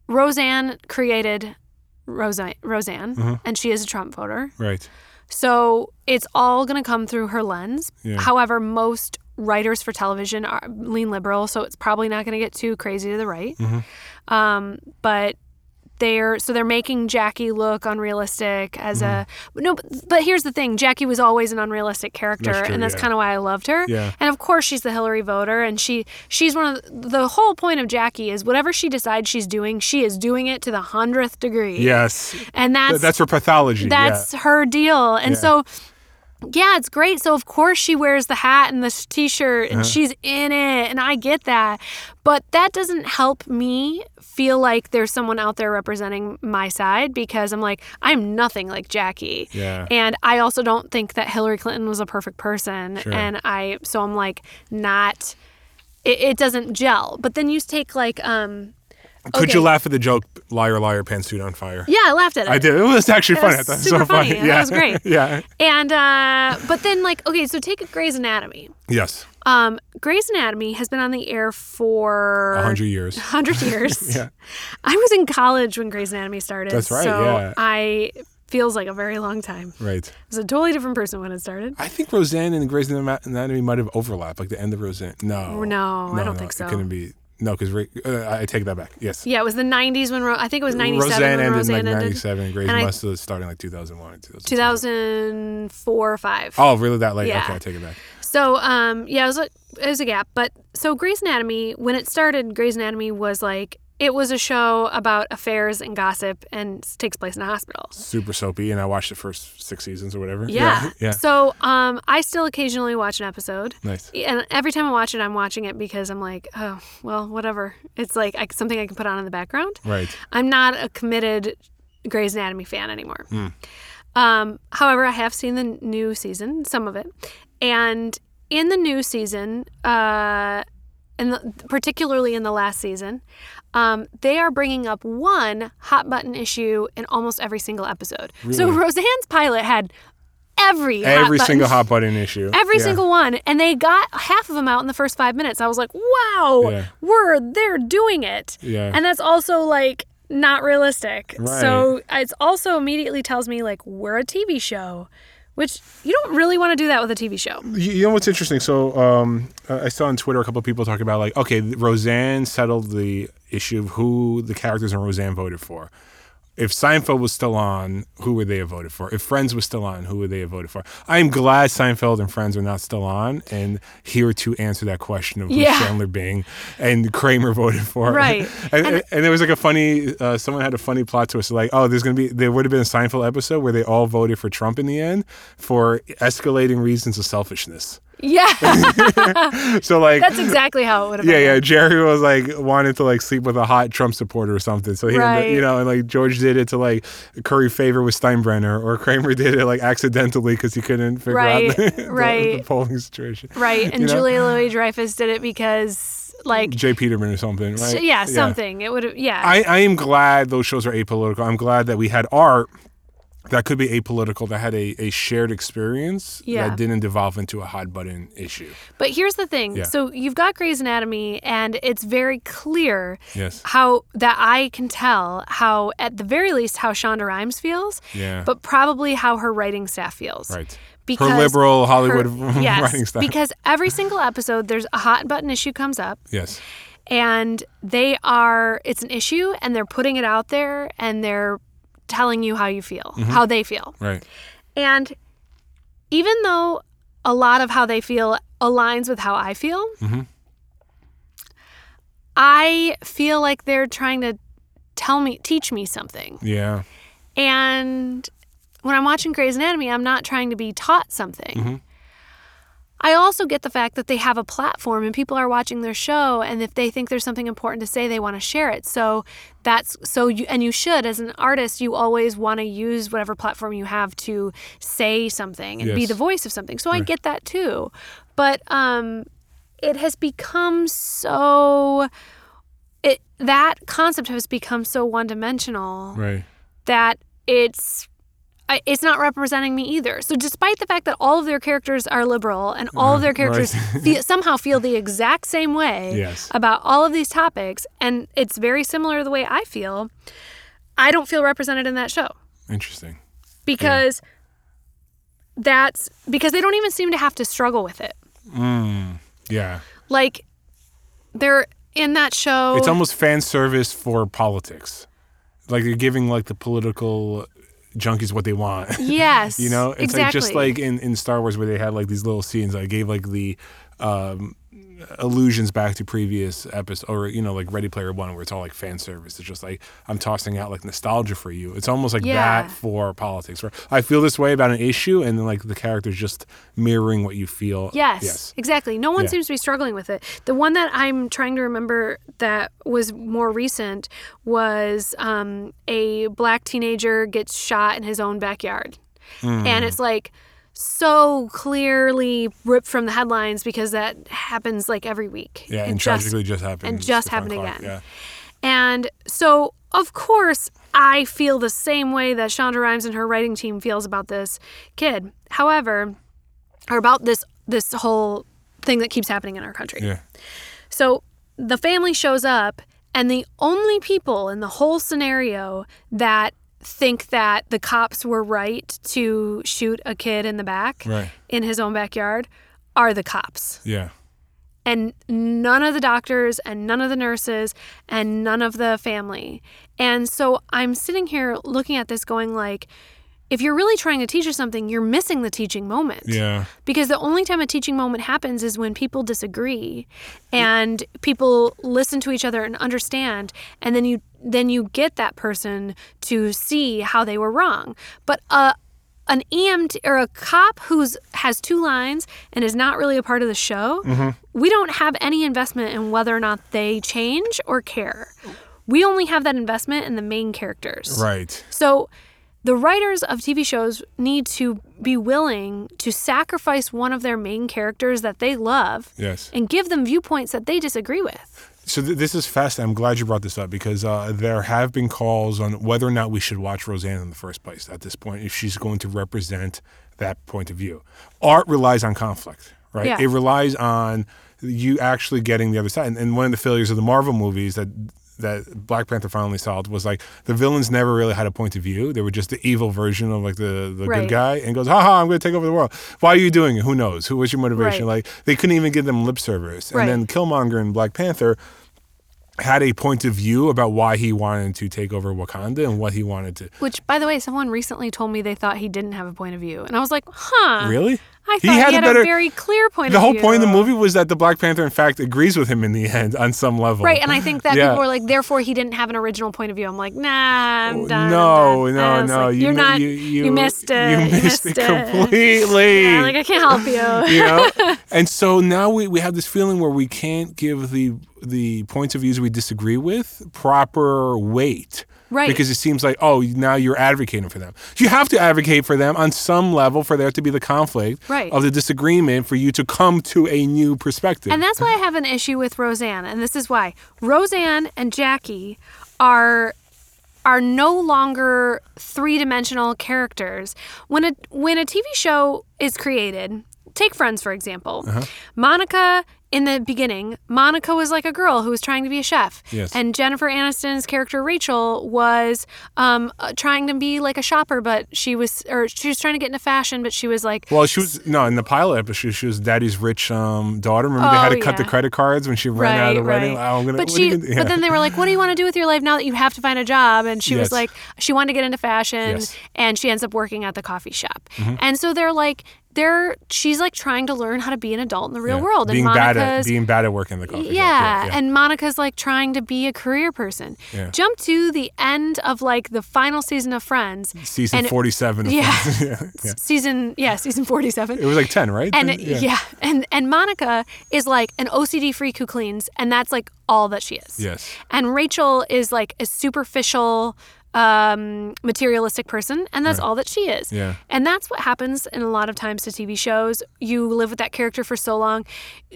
Roseanne created Roseanne, Roseanne Uh-huh. and she is a Trump voter. right. So it's all going to come through her lens. Yeah. However, most writers for television are lean liberal, so it's probably not going to get too crazy to the right. Mm-hmm. Um, but they're so they're making Jackie look unrealistic as a Mm-hmm. no. But, but here's the thing: Jackie was always an unrealistic character, That's true, and that's yeah. kind of why I loved her. Yeah. And of course, she's the Hillary voter, and she she's one of the, the whole point of Jackie is whatever she decides she's doing, she is doing it to the hundredth degree. Yes, And Th- that's that's for pathology. that's yeah. her deal. And so, yeah, it's great. So, of course, she wears the hat and the t shirt and Uh-huh. she's in it. And I get that. But that doesn't help me feel like there's someone out there representing my side because I'm like, I'm nothing like Jackie. Yeah. And I also don't think that Hillary Clinton was a perfect person. Sure. And I, so I'm like, not. It, it doesn't gel. But then you take like, um, Could okay. you laugh at the joke "liar, liar, pantsuit on fire"? yeah, I laughed at it. I did. It was actually It funny. was I thought it was super so funny. funny. That was great. yeah. And uh, but then like okay, so take Grey's Anatomy. Yes. Um, Grey's Anatomy has been on the air for A hundred years. 100 years. Yeah. I was in college when Grey's Anatomy started. That's right, So yeah. I feels like a very long time. Right. I was a totally different person when it started. I think Roseanne and Grey's Anatomy might have overlapped, like the end of Roseanne. No. No, no I don't think so. It couldn't be. No, because uh, I take that back. Yes. Yeah, it was the 90s when Ro- I think it was 97 Roseanne when ended Roseanne in like ended. 97. Grey's And I- must have started like 2001 2004 or 5. Oh, really? That late? Yeah. Okay, I take it back. So, um, yeah, it was a, it was a gap. But so Grey's Anatomy, when it started, Grey's Anatomy was like it was a show about affairs and gossip and takes place in a hospital. Super soapy, and I watched the first six seasons or whatever. Yeah. yeah. So um, I still occasionally watch an episode. Nice. And every time I watch it, I'm watching it because I'm like, oh, well, whatever. It's like I, something I can put on in the background. Right. I'm not a committed Grey's Anatomy fan anymore. Um, however, I have seen the new season, some of it, and in the new season, uh, and particularly in the last season, um, they are bringing up one hot button issue in almost every single episode. So Roseanne's pilot had every hot Every button- single hot button issue. Every Yeah. single one, and they got half of them out in the first five minutes. I was like, "Wow, Yeah. we're they're doing it." Yeah. and that's also like not realistic. Right. So it's also immediately tells me like we're a TV show, which you don't really want to do that with a TV show. You know what's interesting? So um, I saw on Twitter a couple of people talking about like, okay, Roseanne settled the issue of who the characters in Roseanne voted for. If Seinfeld was still on, who would they have voted for? If Friends was still on, who would they have voted for? I'm glad Seinfeld and Friends are not still on, and here to answer that question of who Yeah. Chandler Bing and Kramer voted for. Right. and, And- and, there was like a funny, uh, someone had a funny plot twist, like, oh, there's gonna be, there would have been a Seinfeld episode where they all voted for Trump in the end for escalating reasons of selfishness. Yeah, So like, that's exactly how it would have yeah, been. yeah. Jerry was like wanted to like sleep with a hot Trump supporter or something. So he, Right. you know, and like George did it to like curry favor with Steinbrenner, or Kramer did it like accidentally because he couldn't figure Right, out the, the- the polling situation. Right, and You know? Julia Louis Dreyfus did it because like J. Peterman or something, right? yeah, something. It would have yeah. I, I am glad those shows are apolitical. I'm glad that we had art that could be apolitical, that had a, a shared experience Yeah. that didn't devolve into a hot button issue. But here's the thing. Yeah. So you've got Grey's Anatomy, and it's very clear Yes. how that I can tell how, at the very least, how Shonda Rhimes feels, Yeah. but probably how her writing staff feels. right. Because Her liberal Hollywood her- yes, writing style. Because every single episode, there's a hot button issue comes up, yes. and they are it's an issue, and they're putting it out there, and they're telling you how you feel, Mm-hmm. how they feel. Right. And even though a lot of how they feel aligns with how I feel, Mhm. I feel like they're trying to tell me, teach me something. Yeah. And when I'm watching Grey's Anatomy, I'm not trying to be taught something. I also get the fact that they have a platform and people are watching their show, and if they think there's something important to say, they want to share it. So that's so you, and you should, as an artist, you always want to use whatever platform you have to say something and be the voice of something. So I get that too. But um, it has become so. It, that concept has become so one dimensional Right. that it's I- it's not representing me either. So despite the fact that all of their characters are liberal and all of their characters feel, somehow feel the exact same way Yes. about all of these topics and it's very similar to the way I feel, I don't feel represented in that show Interesting. because that's because they don't even seem to have to struggle with it. Mm. Yeah. Like they're in that show It's almost fan service for politics. Like you're giving like the political junkies what they want. Yes. you know, it's exactly. like just like in, in Star Wars where they had like these little scenes. I gave like the um, allusions back to previous episodes, or you know, like Ready Player One, where it's all like fan service. It's just like I'm tossing out like nostalgia for you. It's almost like Yeah. that for politics. Where I feel this way about an issue, and then like the characters just mirroring what you feel. Yes, Yes. exactly. No one Yeah. seems to be struggling with it. The one that I'm trying to remember that was more recent was um, a black teenager gets shot in his own backyard. Hmm. And it's like so clearly ripped from the headlines because that happens like every week. Yeah, It and just- tragically just happened. and just happened Clark, again. Yeah. And so, of course, I feel the same way that Shonda Rhimes and her writing team feels about this kid. However, or about this this whole thing that keeps happening in our country. Yeah. So the family shows up, and the only people in the whole scenario that think that the cops were right to shoot a kid in the back Right. in his own backyard are the cops Yeah. and none of the doctors and none of the nurses and none of the family. And so I'm sitting here looking at this going like if you're really trying to teach us something, you're missing the teaching moment. Yeah. Because the only time a teaching moment happens is when people disagree and people listen to each other and understand and then you then you get that person to see how they were wrong. But uh an EMT or a cop who's has two lines and is not really a part of the show, we don't have any investment in whether or not they change or care. We only have that investment in the main characters. Right. So the writers of TV shows need to be willing to sacrifice one of their main characters that they love Yes. and give them viewpoints that they disagree with. So th- this is fast. I'm glad you brought this up because uh, there have been calls on whether or not we should watch Roseanne in the first place at this point if she's going to represent that point of view. Art relies on conflict, right? Yeah. It relies on you actually getting the other side. And, and one of the failures of the Marvel movies that that Black Panther finally solved was like the villains never really had a point of view. They were just the evil version of like the, the Right. good guy and goes, haha, I'm going to take over the world. Why are you doing it? Who knows? Who was your motivation? Right. Like they couldn't even give them lip service. Right. And then Killmonger and Black Panther had a point of view about why he wanted to take over Wakanda and what he wanted to. Which, by the way, someone recently told me they thought he didn't have a point of view. And I was like, huh. Really? I He thought he had had, a better- a very clear point of view. The whole view. point of the movie was that the Black Panther, in fact, agrees with him in the end on some level. Right, and I think that Yeah. people were like, therefore he didn't have an original point of view. I'm like, nah, I'm oh, done. I'm no, done. no, And I was no. like, you, You're mi- not. You, You, you, missed it. You missed, it, it completely. Yeah, like I can't help you. you know and so now we, we have this feeling where we can't give the the points of views we disagree with proper weight Right. because it seems like oh now you're advocating for them you have to advocate for them on some level for there to be the conflict Right. of the disagreement for you to come to a new perspective And that's why I have an issue with Roseanne, and this is why Roseanne and Jackie are are no longer three-dimensional characters. When a when a TV show is created, take Friends for example. Uh-huh. Monica in the beginning, Monica was like a girl who was trying to be a chef, Yes. and Jennifer Aniston's character Rachel was um, uh, trying to be like a shopper, but she was or she was trying to get into fashion, but she was like well, she was no in the pilot episode. She was Daddy's rich um, daughter. Remember they had Oh, to cut the credit cards when she ran out of the wedding. Oh, I'm gonna, but what are you she, yeah. but then they were like, "What do you want to do with your life now that you have to find a job?" And she Yes. was like, she wanted to get into fashion, Yes. and she ends up working at the coffee shop. Mm-hmm. And so they're like, they're she's like trying to learn how to be an adult in the real Yeah. world, being and bad Monica's at being bad at working the coffee shop. yeah, yeah. and Monica's like trying to be a career person. Yeah. Jump to the end of like the final season of Friends. season 47 of Yeah. Friends. yeah, yeah. Season yeah, season forty seven. It was like 10, right? and yeah. and and Monica is like an OCD freak who cleans, and that's like all that she is. Yes. And Rachel is like a superficial, um, materialistic person, and that's all that she is. Yeah. And that's what happens in a lot of times to TV shows. You live with that character for so long.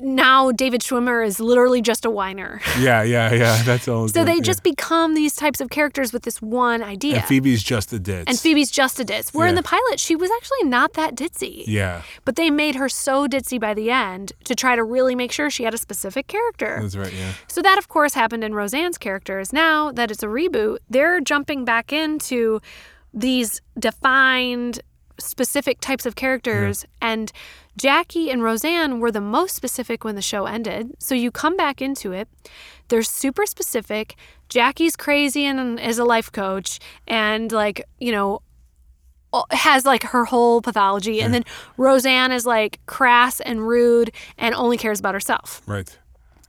Now David Schwimmer is literally just a whiner. Yeah, yeah, yeah. That's all. So yeah, they yeah. just become these types of characters with this one idea. And Phoebe's just a ditz. And Phoebe's just a ditz. Where in the pilot, she was actually not that ditzy. Yeah, But they made her so ditzy by the end to try to really make sure she had a specific character. that's right. Yeah. So that, of course, happened in Roseanne's characters. Now that it's a reboot, they're jumping back into these defined, specific types of characters. And Jackie and Roseanne were the most specific when the show ended. So you come back into it, they're super specific. Jackie's crazy and is a life coach, and like, you know, has like her whole pathology and then Roseanne is like crass and rude and only cares about herself. Right.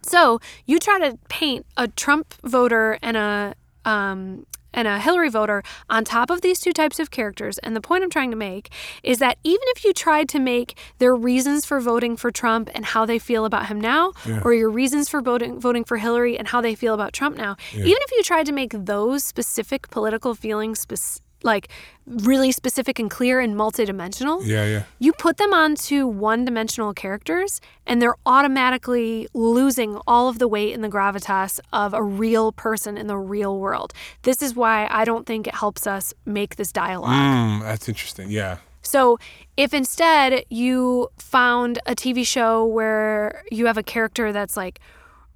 So you try to paint a Trump voter and a um, and a Hillary voter on top of these two types of characters. And the point I'm trying to make is that even if you tried to make their reasons for voting for Trump and how they feel about him now, or your reasons for voting voting for Hillary and how they feel about Trump now, even if you tried to make those specific political feelings spec- like really specific and clear and multidimensional, Yeah, yeah. you put them onto one dimensional characters and they're automatically losing all of the weight and the gravitas of a real person in the real world. This is why I don't think it helps us make this dialogue. Mm, that's interesting. Yeah. So, if instead you found a TV show where you have a character that's like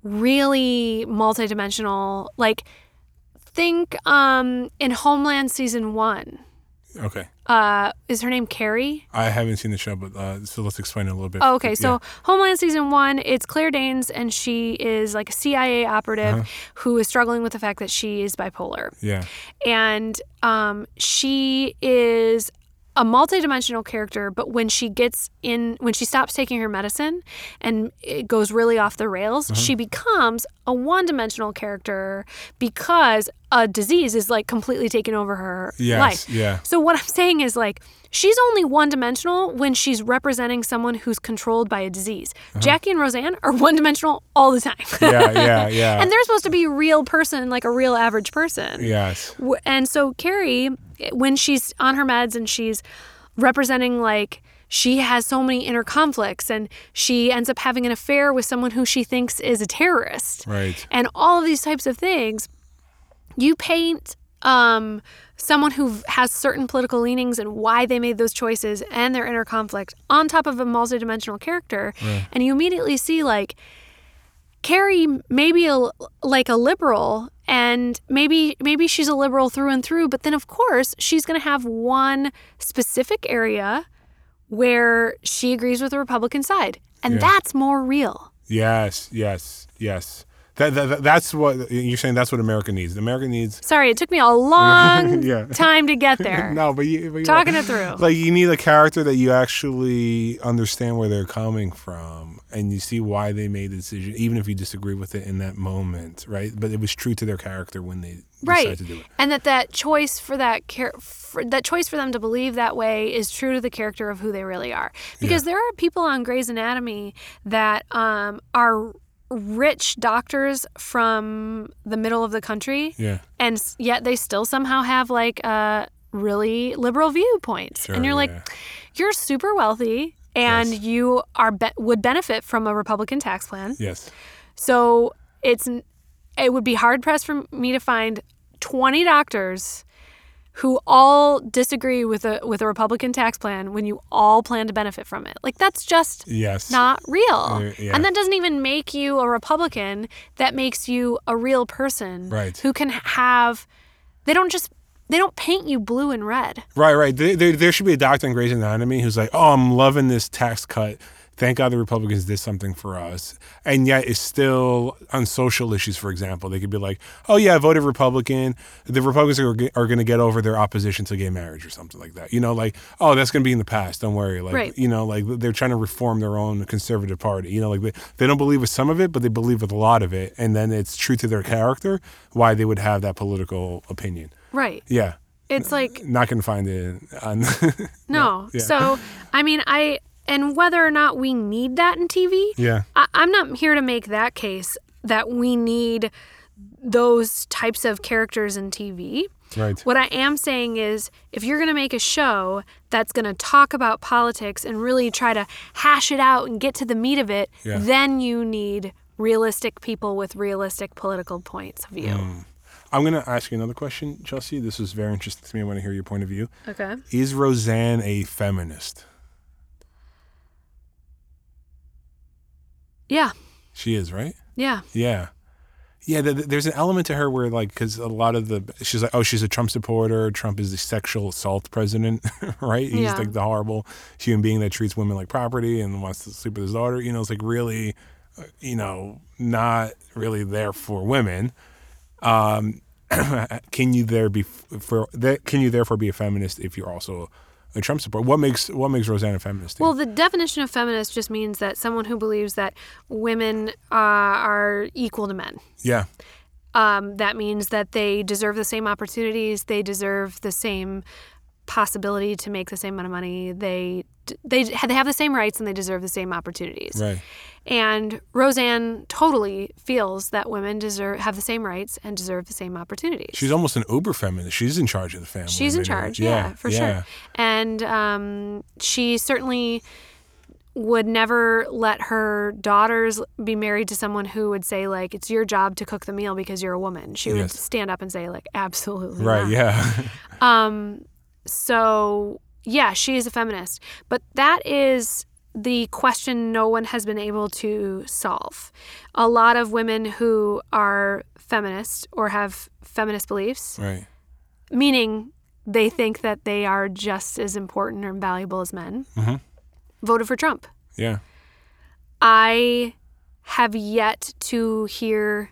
really multidimensional, like think um in Homeland season 1. Okay. Uh is her name Carrie? I haven't seen the show, but uh, so let's explain it a little bit. Oh, okay, so Yeah. Homeland season one, it's Claire Danes, and she is like a CIA operative Uh-huh. who is struggling with the fact that she is bipolar, Yeah. and um, she is a multidimensional character, but when she gets in, when she stops taking her medicine and it goes really off the rails, Uh-huh. she becomes a one dimensional character because a disease is like completely taking over her Yes, life. yeah. So, what I'm saying is like, she's only one dimensional when she's representing someone who's controlled by a disease. Jackie and Roseanne are one dimensional all the time. Uh-huh. Yeah, yeah, yeah. and they're supposed to be a real person, like a real average person. yes. And so Carrie, when she's on her meds and she's representing like she has so many inner conflicts and she ends up having an affair with someone who she thinks is a terrorist Right. and all of these types of things, you paint um, someone who has certain political leanings and why they made those choices and their inner conflict on top of a multidimensional character, and you immediately see like Carrie maybe a, like a liberal and maybe maybe she's a liberal through and through but then of course she's going to have one specific area where she agrees with the Republican side and Yeah. that's more real. Yes, yes, yes. That, that, that- that's what you're saying. That's what America needs. America needs. Sorry, it took me a long Yeah. time to get there. No, but you, but you're Talking right. it through. Like you need a character that you actually understand where they're coming from, and you see why they made the decision, even if you disagree with it in that moment, right? But it was true to their character when they right decided to do it. and that that choice for that char- for, that choice for them to believe that way is true to the character of who they really are because there are people on Grey's Anatomy that um, are rich doctors from the middle of the country Yeah. and yet they still somehow have like uh, really liberal viewpoints Sure, and you're like you're super wealthy and Yes. you are be- would benefit from a republican tax plan Yes. so it's it would be hard pressed for me to find 20 doctors who all disagree with a with a Republican tax plan when you all plan to benefit from it. Like that's just Yes. not real. Uh, yeah. And that doesn't even make you a Republican. That makes you a real person Right. who can have they don't just they don't paint you blue and red. Right, right. There, there, there should be a doctor in Grey's Anatomy who's like, "Oh, I'm loving this tax cut. Thank God the Republicans did something for us." And yet, it's still on social issues. For example, they could be like, "Oh yeah, I voted Republican. The Republicans are, are going to get over their opposition to gay marriage or something like that." You know, like, "Oh, that's going to be in the past. Don't worry." Like, Right. you know, like they're trying to reform their own conservative party. You know, like they, they don't believe with some of it, but they believe with a lot of it, and then it's true to their character why they would have that political opinion. Right. Yeah. It's like Not gonna find it on. no. Yeah. So I mean I and whether or not we need that in TV, yeah, I, I'm not here to make that case that we need those types of characters in TV. right. What I am saying is, if you're going to make a show that's going to talk about politics and really try to hash it out and get to the meat of it, Yeah. then you need realistic people with realistic political points of view. Mm. I'm gonna ask you another question, Chelsea. This is very interesting to me. I want to hear your point of view. Okay. Is Roseanne a feminist? Yeah. She is, right? Yeah. Yeah. Yeah, th- th- there's an element to her where, like, because a lot of the, she's like, oh, she's a Trump supporter. Trump is the sexual assault president, right? He's Yeah. like the horrible human being that treats women like property and wants to sleep with his daughter. You know, it's like really, uh, you know, not really there for women. Um, can you there be for that? Can you therefore be a feminist if you're also a Trump supporter? What makes what makes Roseanne a feminist? Well, the definition of feminist just means that someone who believes that women uh, are equal to men. yeah, Um, that means that they deserve the same opportunities. They deserve the same possibility to make the same amount of money. They they they have the same rights and they deserve the same opportunities. right. And Roseanne totally feels that women deserve have the same rights and deserve the same opportunities. She's almost an uber feminist. She's in charge of the family. She's in charge, yeah, for sure. And um, she certainly would never let her daughters be married to someone who would say like it's your job to cook the meal because you're a woman. She would Yes. stand up and say like absolutely Right. not. Yeah. Um, so yeah, she is a feminist, but that is the question no one has been able to solve. A lot of women who are feminist or have feminist beliefs, right. meaning they think that they are just as important or valuable as men, Mhm. voted for Trump. Yeah. I have yet to hear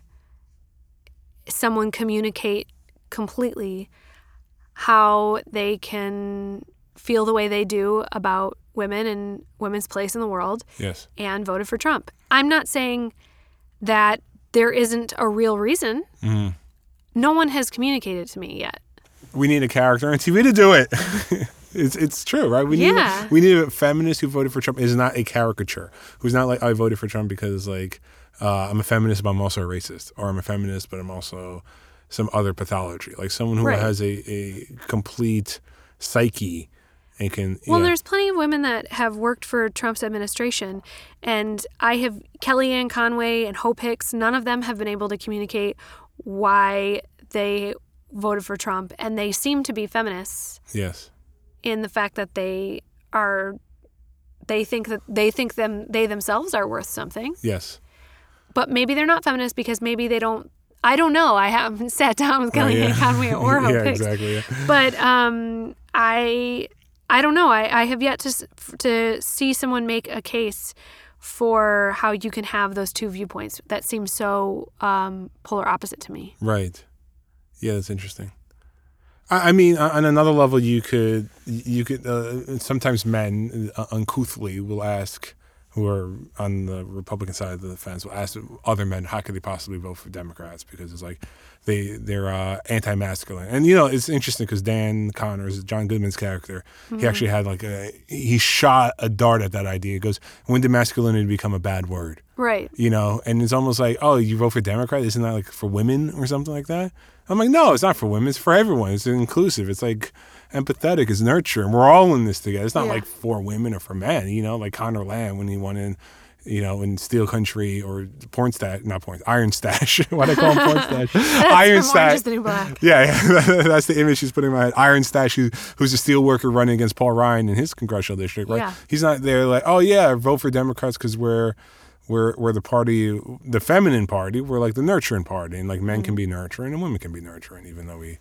someone communicate completely how they can feel the way they do about women and women's place in the world Yes. and voted for Trump. I'm not saying that there isn't a real reason. Mm-hmm. No one has communicated to me yet. We need a character on TV to do it. it's it's true, right? We need Yeah. we need a feminist who voted for Trump is not a caricature. Who's not like I voted for Trump because like uh, I'm a feminist, but I'm also a racist, or I'm a feminist, but I'm also some other pathology. Like someone who Right. has a, a complete psyche and can. Well, there's plenty of women that have worked for Trump's administration, and I have Kellyanne Conway and Hope Hicks. None of them have been able to communicate why they voted for Trump, and they seem to be feminists yes. in the fact that they are. They think that they think them they themselves are worth something, Yes. but maybe they're not feminists because maybe they don't. I don't know. I haven't sat down with Oh, Kellyanne yeah. Conway or Hope yeah, Hicks exactly. Yeah. but um, I I don't know. I, I have yet to to see someone make a case for how you can have those two viewpoints that seem so um, polar opposite to me. Right. Yeah, that's interesting. I, I mean, on on another level, you could you could uh, sometimes men uh, uncouthly will ask who are on the Republican side of the fence will ask other men how could they possibly vote for Democrats because it's like they they're uh, anti-masculine and you know it's interesting because Dan Conners John Goodman's character he actually had like a he shot a dart at that idea he goes when did masculinity become a bad word Right. you know, and it's almost like, oh, you vote for Democrat, isn't that like for women or something like that? I'm like, no, it's not for women, it's for everyone. It's inclusive. It's like empathetic, it's nurturing. We're all in this together. It's not Yeah. like for women or for men, you know, like Connor Lamb when he won in, you know, in Steel Country or Porn Stash, not Porn, Iron Stache. Why do I call him Porn Stash? Iron Stache. the New Black. Yeah, yeah, that's the image she's putting in my head. Iron Stache, who, who's a steel worker running against Paul Ryan in his congressional district, right? Yeah. He's not there like, oh yeah, vote for Democrats because we're we're we're the party, the feminine party. We're like the nurturing party, and like men can mm-hmm. be nurturing and women can be nurturing, even though we,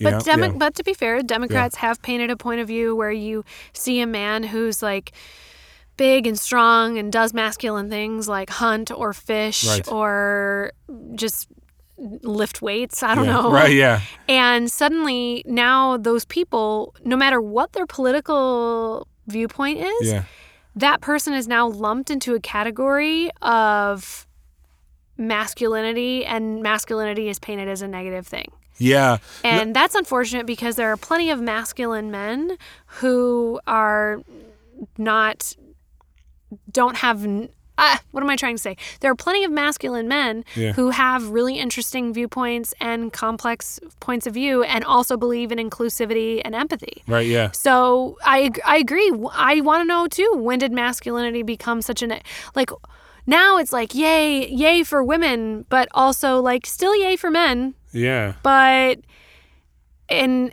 But know, Demo- yeah. but to be fair, Democrats have painted a point of view where you see a man who's like big and strong and does masculine things like hunt or fish Right. or just lift weights. I don't Yeah. know. right? Yeah, And suddenly now those people, no matter what their political viewpoint is, yeah, that person is now lumped into a category of masculinity and masculinity is painted as a negative thing. Yeah, And that's unfortunate because there are plenty of masculine men who are not don't have ah, what am I trying to say? There are plenty of masculine men Yeah. who have really interesting viewpoints and complex points of view and also believe in inclusivity and empathy. right, yeah, So I I agree. I want to know too. When did masculinity become such an like? Now it's like yay, yay for women, but also like still yay for men. Yeah. But and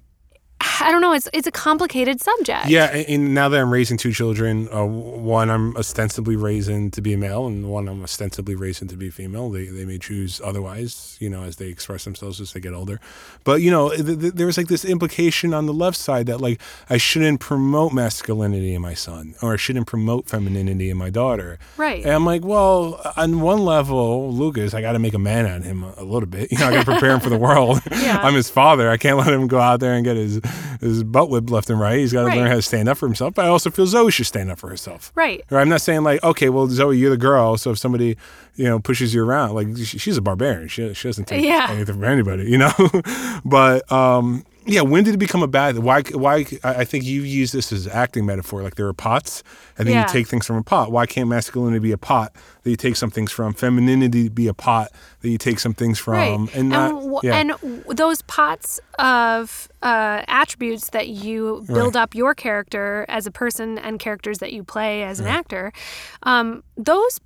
I don't know. It's it's a complicated subject. Yeah, and, now that I'm raising two children, uh, one I'm ostensibly raising to be a male, and one I'm ostensibly raising to be female. They they may choose otherwise, you know, as they express themselves as they get older. But you know, th- th- there was like this implication on the left side that like I shouldn't promote masculinity in my son, or I shouldn't promote femininity in my daughter. Right. And I'm like, well, on one level, Lucas, I got to make a man out of him a, a little bit. You know, I got to prepare him for the world. Yeah. I'm his father. I can't let him go out there and get his his butt whipped left and right. He's got to Right. learn how to stand up for himself. But I also feel Zoe should stand up for herself. Right. Or I'm not saying like, okay, well, Zoe, you're the girl. So if somebody, you know, pushes you around, like she, she's a barbarian. She, she doesn't take Yeah. anything from anybody, you know. but um, yeah, when did it become a bad? Why? Why? I think you use this as acting metaphor. Like there are pots, and then Yeah. you take things from a pot. Why can't masculinity be a pot that you take some things from? Femininity be a pot that you take some things from, right. and not w- yeah. and w- those pots of uh, attributes that you build up your character as a person and characters that you play as an actor, um, those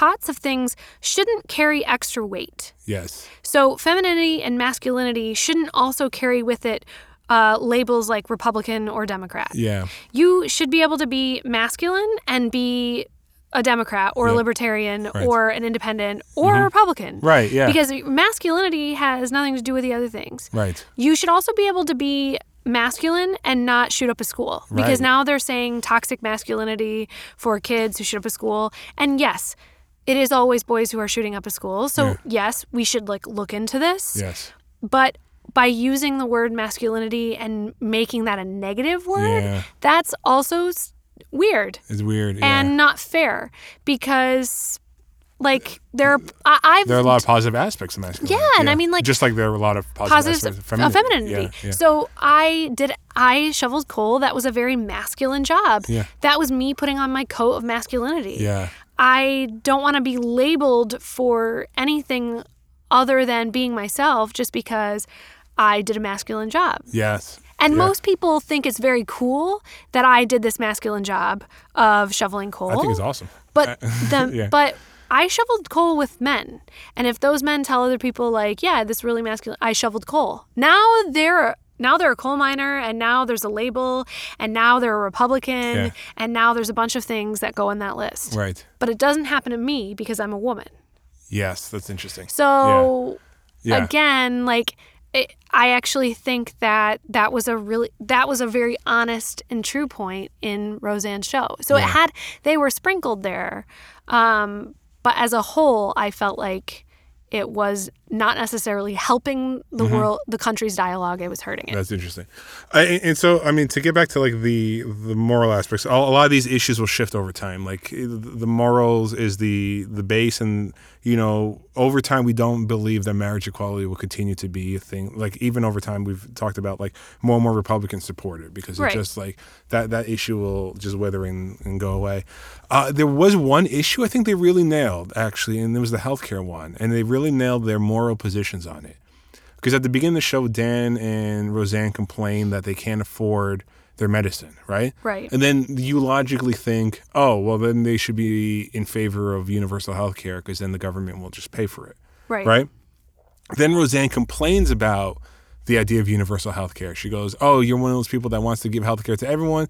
pots of things shouldn't carry extra weight. yes, So femininity and masculinity shouldn't also carry with it uh, labels like Republican or Democrat. yeah, You should be able to be masculine and be a Democrat or a libertarian Right. or an independent or a Republican. right, yeah, Because masculinity has nothing to do with the other things. right, You should also be able to be masculine and not shoot up a school because Right. now they're saying toxic masculinity for kids who shoot up a school. And yes, it is always boys who are shooting up a school. So Yeah. yes, we should like look into this. yes, But by using the word masculinity and making that a negative word, Yeah. that's also weird It's weird. Yeah. and not fair because like there are, I, I've there are a lot of positive aspects of masculinity. Yeah, and I mean, like, just like there are a lot of positive, aspects of of femininity. femininity. Yeah, yeah. So I did. I shoveled coal. That was a very masculine job. Yeah. That was me putting on my coat of masculinity. yeah. I don't want to be labeled for anything other than being myself just because I did a masculine job. Yes. And Yeah. most people think it's very cool that I did this masculine job of shoveling coal. I think it's awesome. But the Yeah. but I shoveled coal with men. And if those men tell other people like, yeah, this really masculine I shoveled coal. Now they're now they're a coal miner and now there's a label and now they're a Republican Yeah. and now there's a bunch of things that go in that list. Right. But it doesn't happen to me because I'm a woman. Yes, that's interesting. So Yeah. again, like it, I actually think that that was a really that was a very honest and true point in Roseanne's show. So it had they were sprinkled there, um, but as a whole, I felt like it was not necessarily helping the Mm-hmm. world, the country's dialogue. It was hurting it. That's interesting. I, and so, I mean, to get back to like the the moral aspects, a lot of these issues will shift over time. Like the morals is the the base, and you know, over time, we don't believe that marriage equality will continue to be a thing. Like even over time, we've talked about like more and more Republicans support it because Right. it just like that that issue will just wither and, and go away. Uh, there was one issue I think they really nailed actually, and it was the healthcare one, and they really nailed their moral positions on it. Because at the beginning of the show, Dan and Roseanne complain that they can't afford their medicine, right? Right. And then you logically think, oh, well, then they should be in favor of universal health care because then the government will just pay for it, Right. right? Then Roseanne complains about the idea of universal health care. She goes, oh, you're one of those people that wants to give health care to everyone.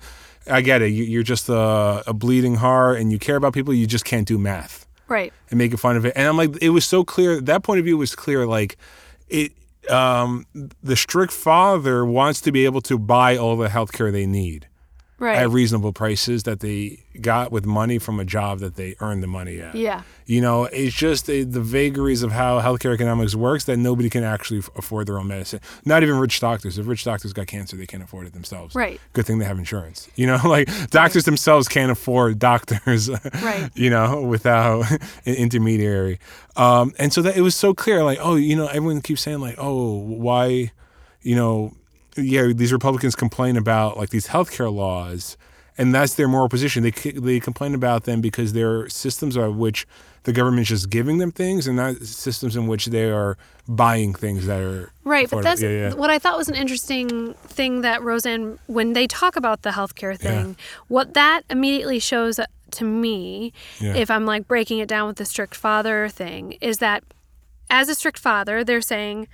I get it. You- You're just a, a bleeding heart and you care about people. You just can't do math Right. and making fun of it. And I'm like, it was so clear. That point of view was clear. Like, it, um, the strict father wants to be able to buy all the healthcare they need Right. at reasonable prices that they got with money from a job that they earned the money at. yeah. You know, it's just uh, the vagaries of how healthcare economics works that nobody can actually afford their own medicine. Not even rich doctors. If rich doctors got cancer, they can't afford it themselves. Right. Good thing they have insurance. You know, like doctors themselves can't afford doctors. Right. You know, without an intermediary. Um, and so that it was so clear, like, oh, you know, everyone keeps saying like, oh, why, you know, yeah, these Republicans complain about like these healthcare laws, and that's their moral position. They they complain about them because they're systems of which the government's just giving them things, and not systems in which they are buying things that are Right, but that's yeah, yeah. what I thought was an interesting thing that Roseanne, when they talk about the healthcare thing, what that immediately shows to me, Yeah. if I'm like breaking it down with the strict father thing, is that as a strict father, they're saying,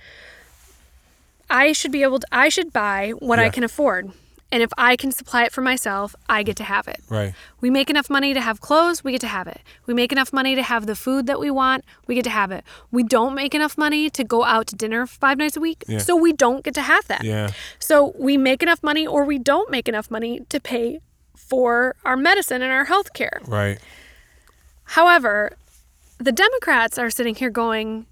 I should be able to, I should buy what I can afford. And if I can supply it for myself, I get to have it. right. We make enough money to have clothes, we get to have it. We make enough money to have the food that we want, we get to have it. We don't make enough money to go out to dinner five nights a week, Yeah. so we don't get to have that. Yeah, So we make enough money or we don't make enough money to pay for our medicine and our health care. right. However, the Democrats are sitting here going,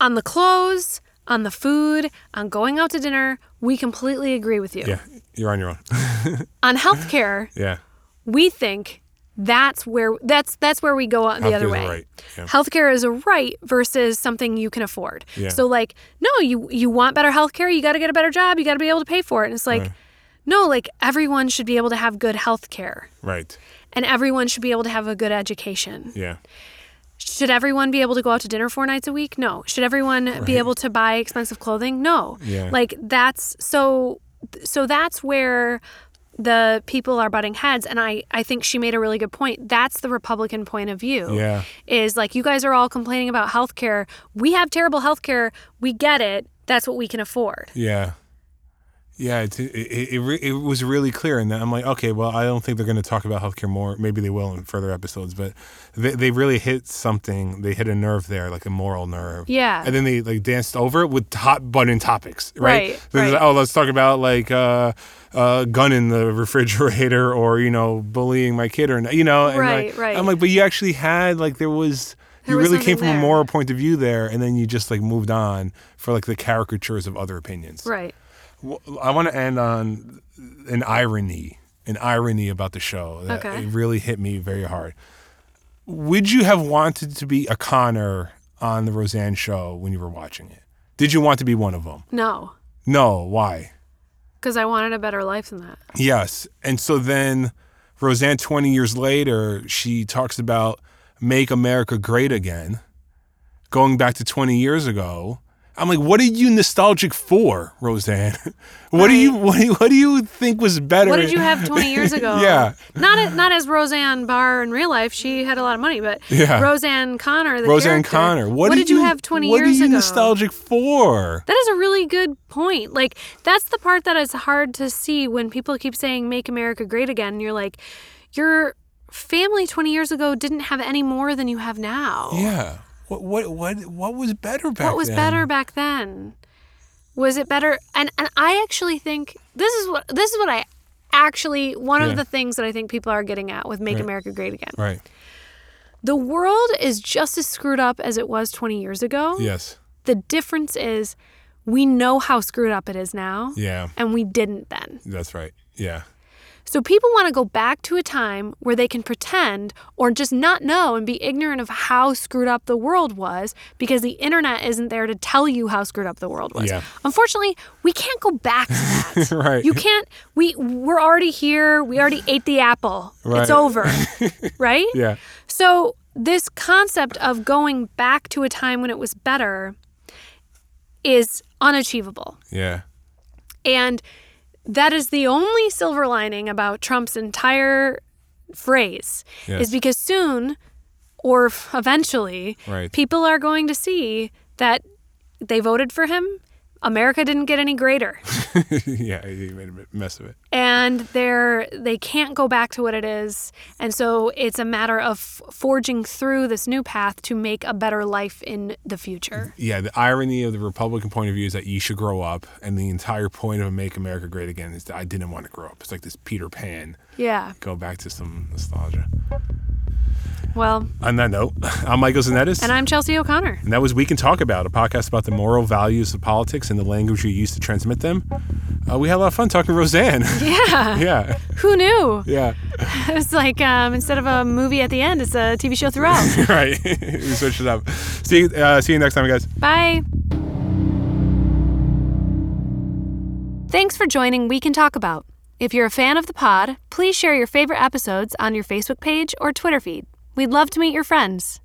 on the clothes, on the food, on going out to dinner, we completely agree with you. Yeah, you're on your own. On healthcare, yeah, we think that's where that's that's where we go the other way. right. Yeah. Healthcare is a right versus something you can afford. Yeah. So like, no, you you want better healthcare, you got to get a better job, you got to be able to pay for it. And it's like, Right. no, like everyone should be able to have good healthcare, right. and everyone should be able to have a good education. Yeah, Should everyone be able to go out to dinner four nights a week? No. Should everyone be able to buy expensive clothing? No. Yeah. Like that's so so that's where the people are butting heads and I I think she made a really good point. That's the Republican point of view. Yeah. Is like you guys are all complaining about healthcare. We have terrible healthcare. We get it. That's what we can afford. yeah. Yeah, it, it, it, re- it was really clear. And I'm like, okay, well, I don't think they're going to talk about healthcare more. Maybe they will in further episodes, but they, they really hit something. They hit a nerve there, like a moral nerve. Yeah. And then they like danced over it with hot button topics, right? Right, Then right. like, oh, let's talk about like uh, uh, gun in the refrigerator or, you know, bullying my kid or, you know. And Right, like, right. I'm like, but you actually had, like, there was There you really came from a moral point of view there, and then you just like moved on for like the caricatures of other opinions. Right. I want to end on an irony, an irony about the show that Okay. it really hit me very hard. Would you have wanted to be a Conner on the Roseanne show when you were watching it? Did you want to be one of them? No, No. Why? because I wanted a better life than that. Yes. And so then Roseanne, 20 years later, she talks about make America great again, going back to 20 years ago. I'm like, what are you nostalgic for, Roseanne? What do you what do you, what do you think was better? What did you have 20 years ago? Yeah. Not a, not as Roseanne Barr in real life. She had a lot of money, but Yeah. Roseanne Conner, the Roseanne character, Conner. What, did you, have 20 years ago? what are you ago? nostalgic for? That is a really good point. Like that's the part that is hard to see when people keep saying "Make America Great Again." And you're like, your family 20 years ago didn't have any more than you have now. Yeah. What what what what was better back what was then? better back then? Was it better? And and I actually think this is what this is what I actually one Yeah. of the things that I think people are getting at with "Make Right. America Great Again." Right. The world is just as screwed up as it was 20 years ago. Yes. The difference is we know how screwed up it is now, Yeah. and we didn't then. That's right. Yeah. So people want to go back to a time where they can pretend or just not know and be ignorant of how screwed up the world was because the internet isn't there to tell you how screwed up the world was. Yeah. Unfortunately, we can't go back to that. Right. You can't we we're already here. We already ate the apple. Right. It's over. right? Yeah. So, this concept of going back to a time when it was better is unachievable. Yeah. And that is the only silver lining about Trump's entire phrase Yes. is because soon or eventually Right. people are going to see that they voted for him. America didn't get any greater. yeah. he made a mess of it. and they're they can't go back to what it is and so it's a matter of forging through this new path to make a better life in the future Yeah, the irony of the Republican point of view is that you should grow up, and the entire point of Make America Great Again is that I didn't want to grow up. It's like this Peter Pan. Yeah Go back to some nostalgia. well On that note, I'm Michael Zanettis, and i'm chelsea o'connor and that was We Can Talk About, a podcast about the moral values of politics and the language you use to transmit them. Uh, we had a lot of fun talking to Roseanne. yeah yeah, who knew yeah, it was like um, instead of a movie at the end it's a tv show throughout right. we switched it up. See, uh, see you next time, guys. bye thanks for joining we can talk about if you're a fan of the pod please share your favorite episodes on your facebook page or twitter feed. We'd love to meet your friends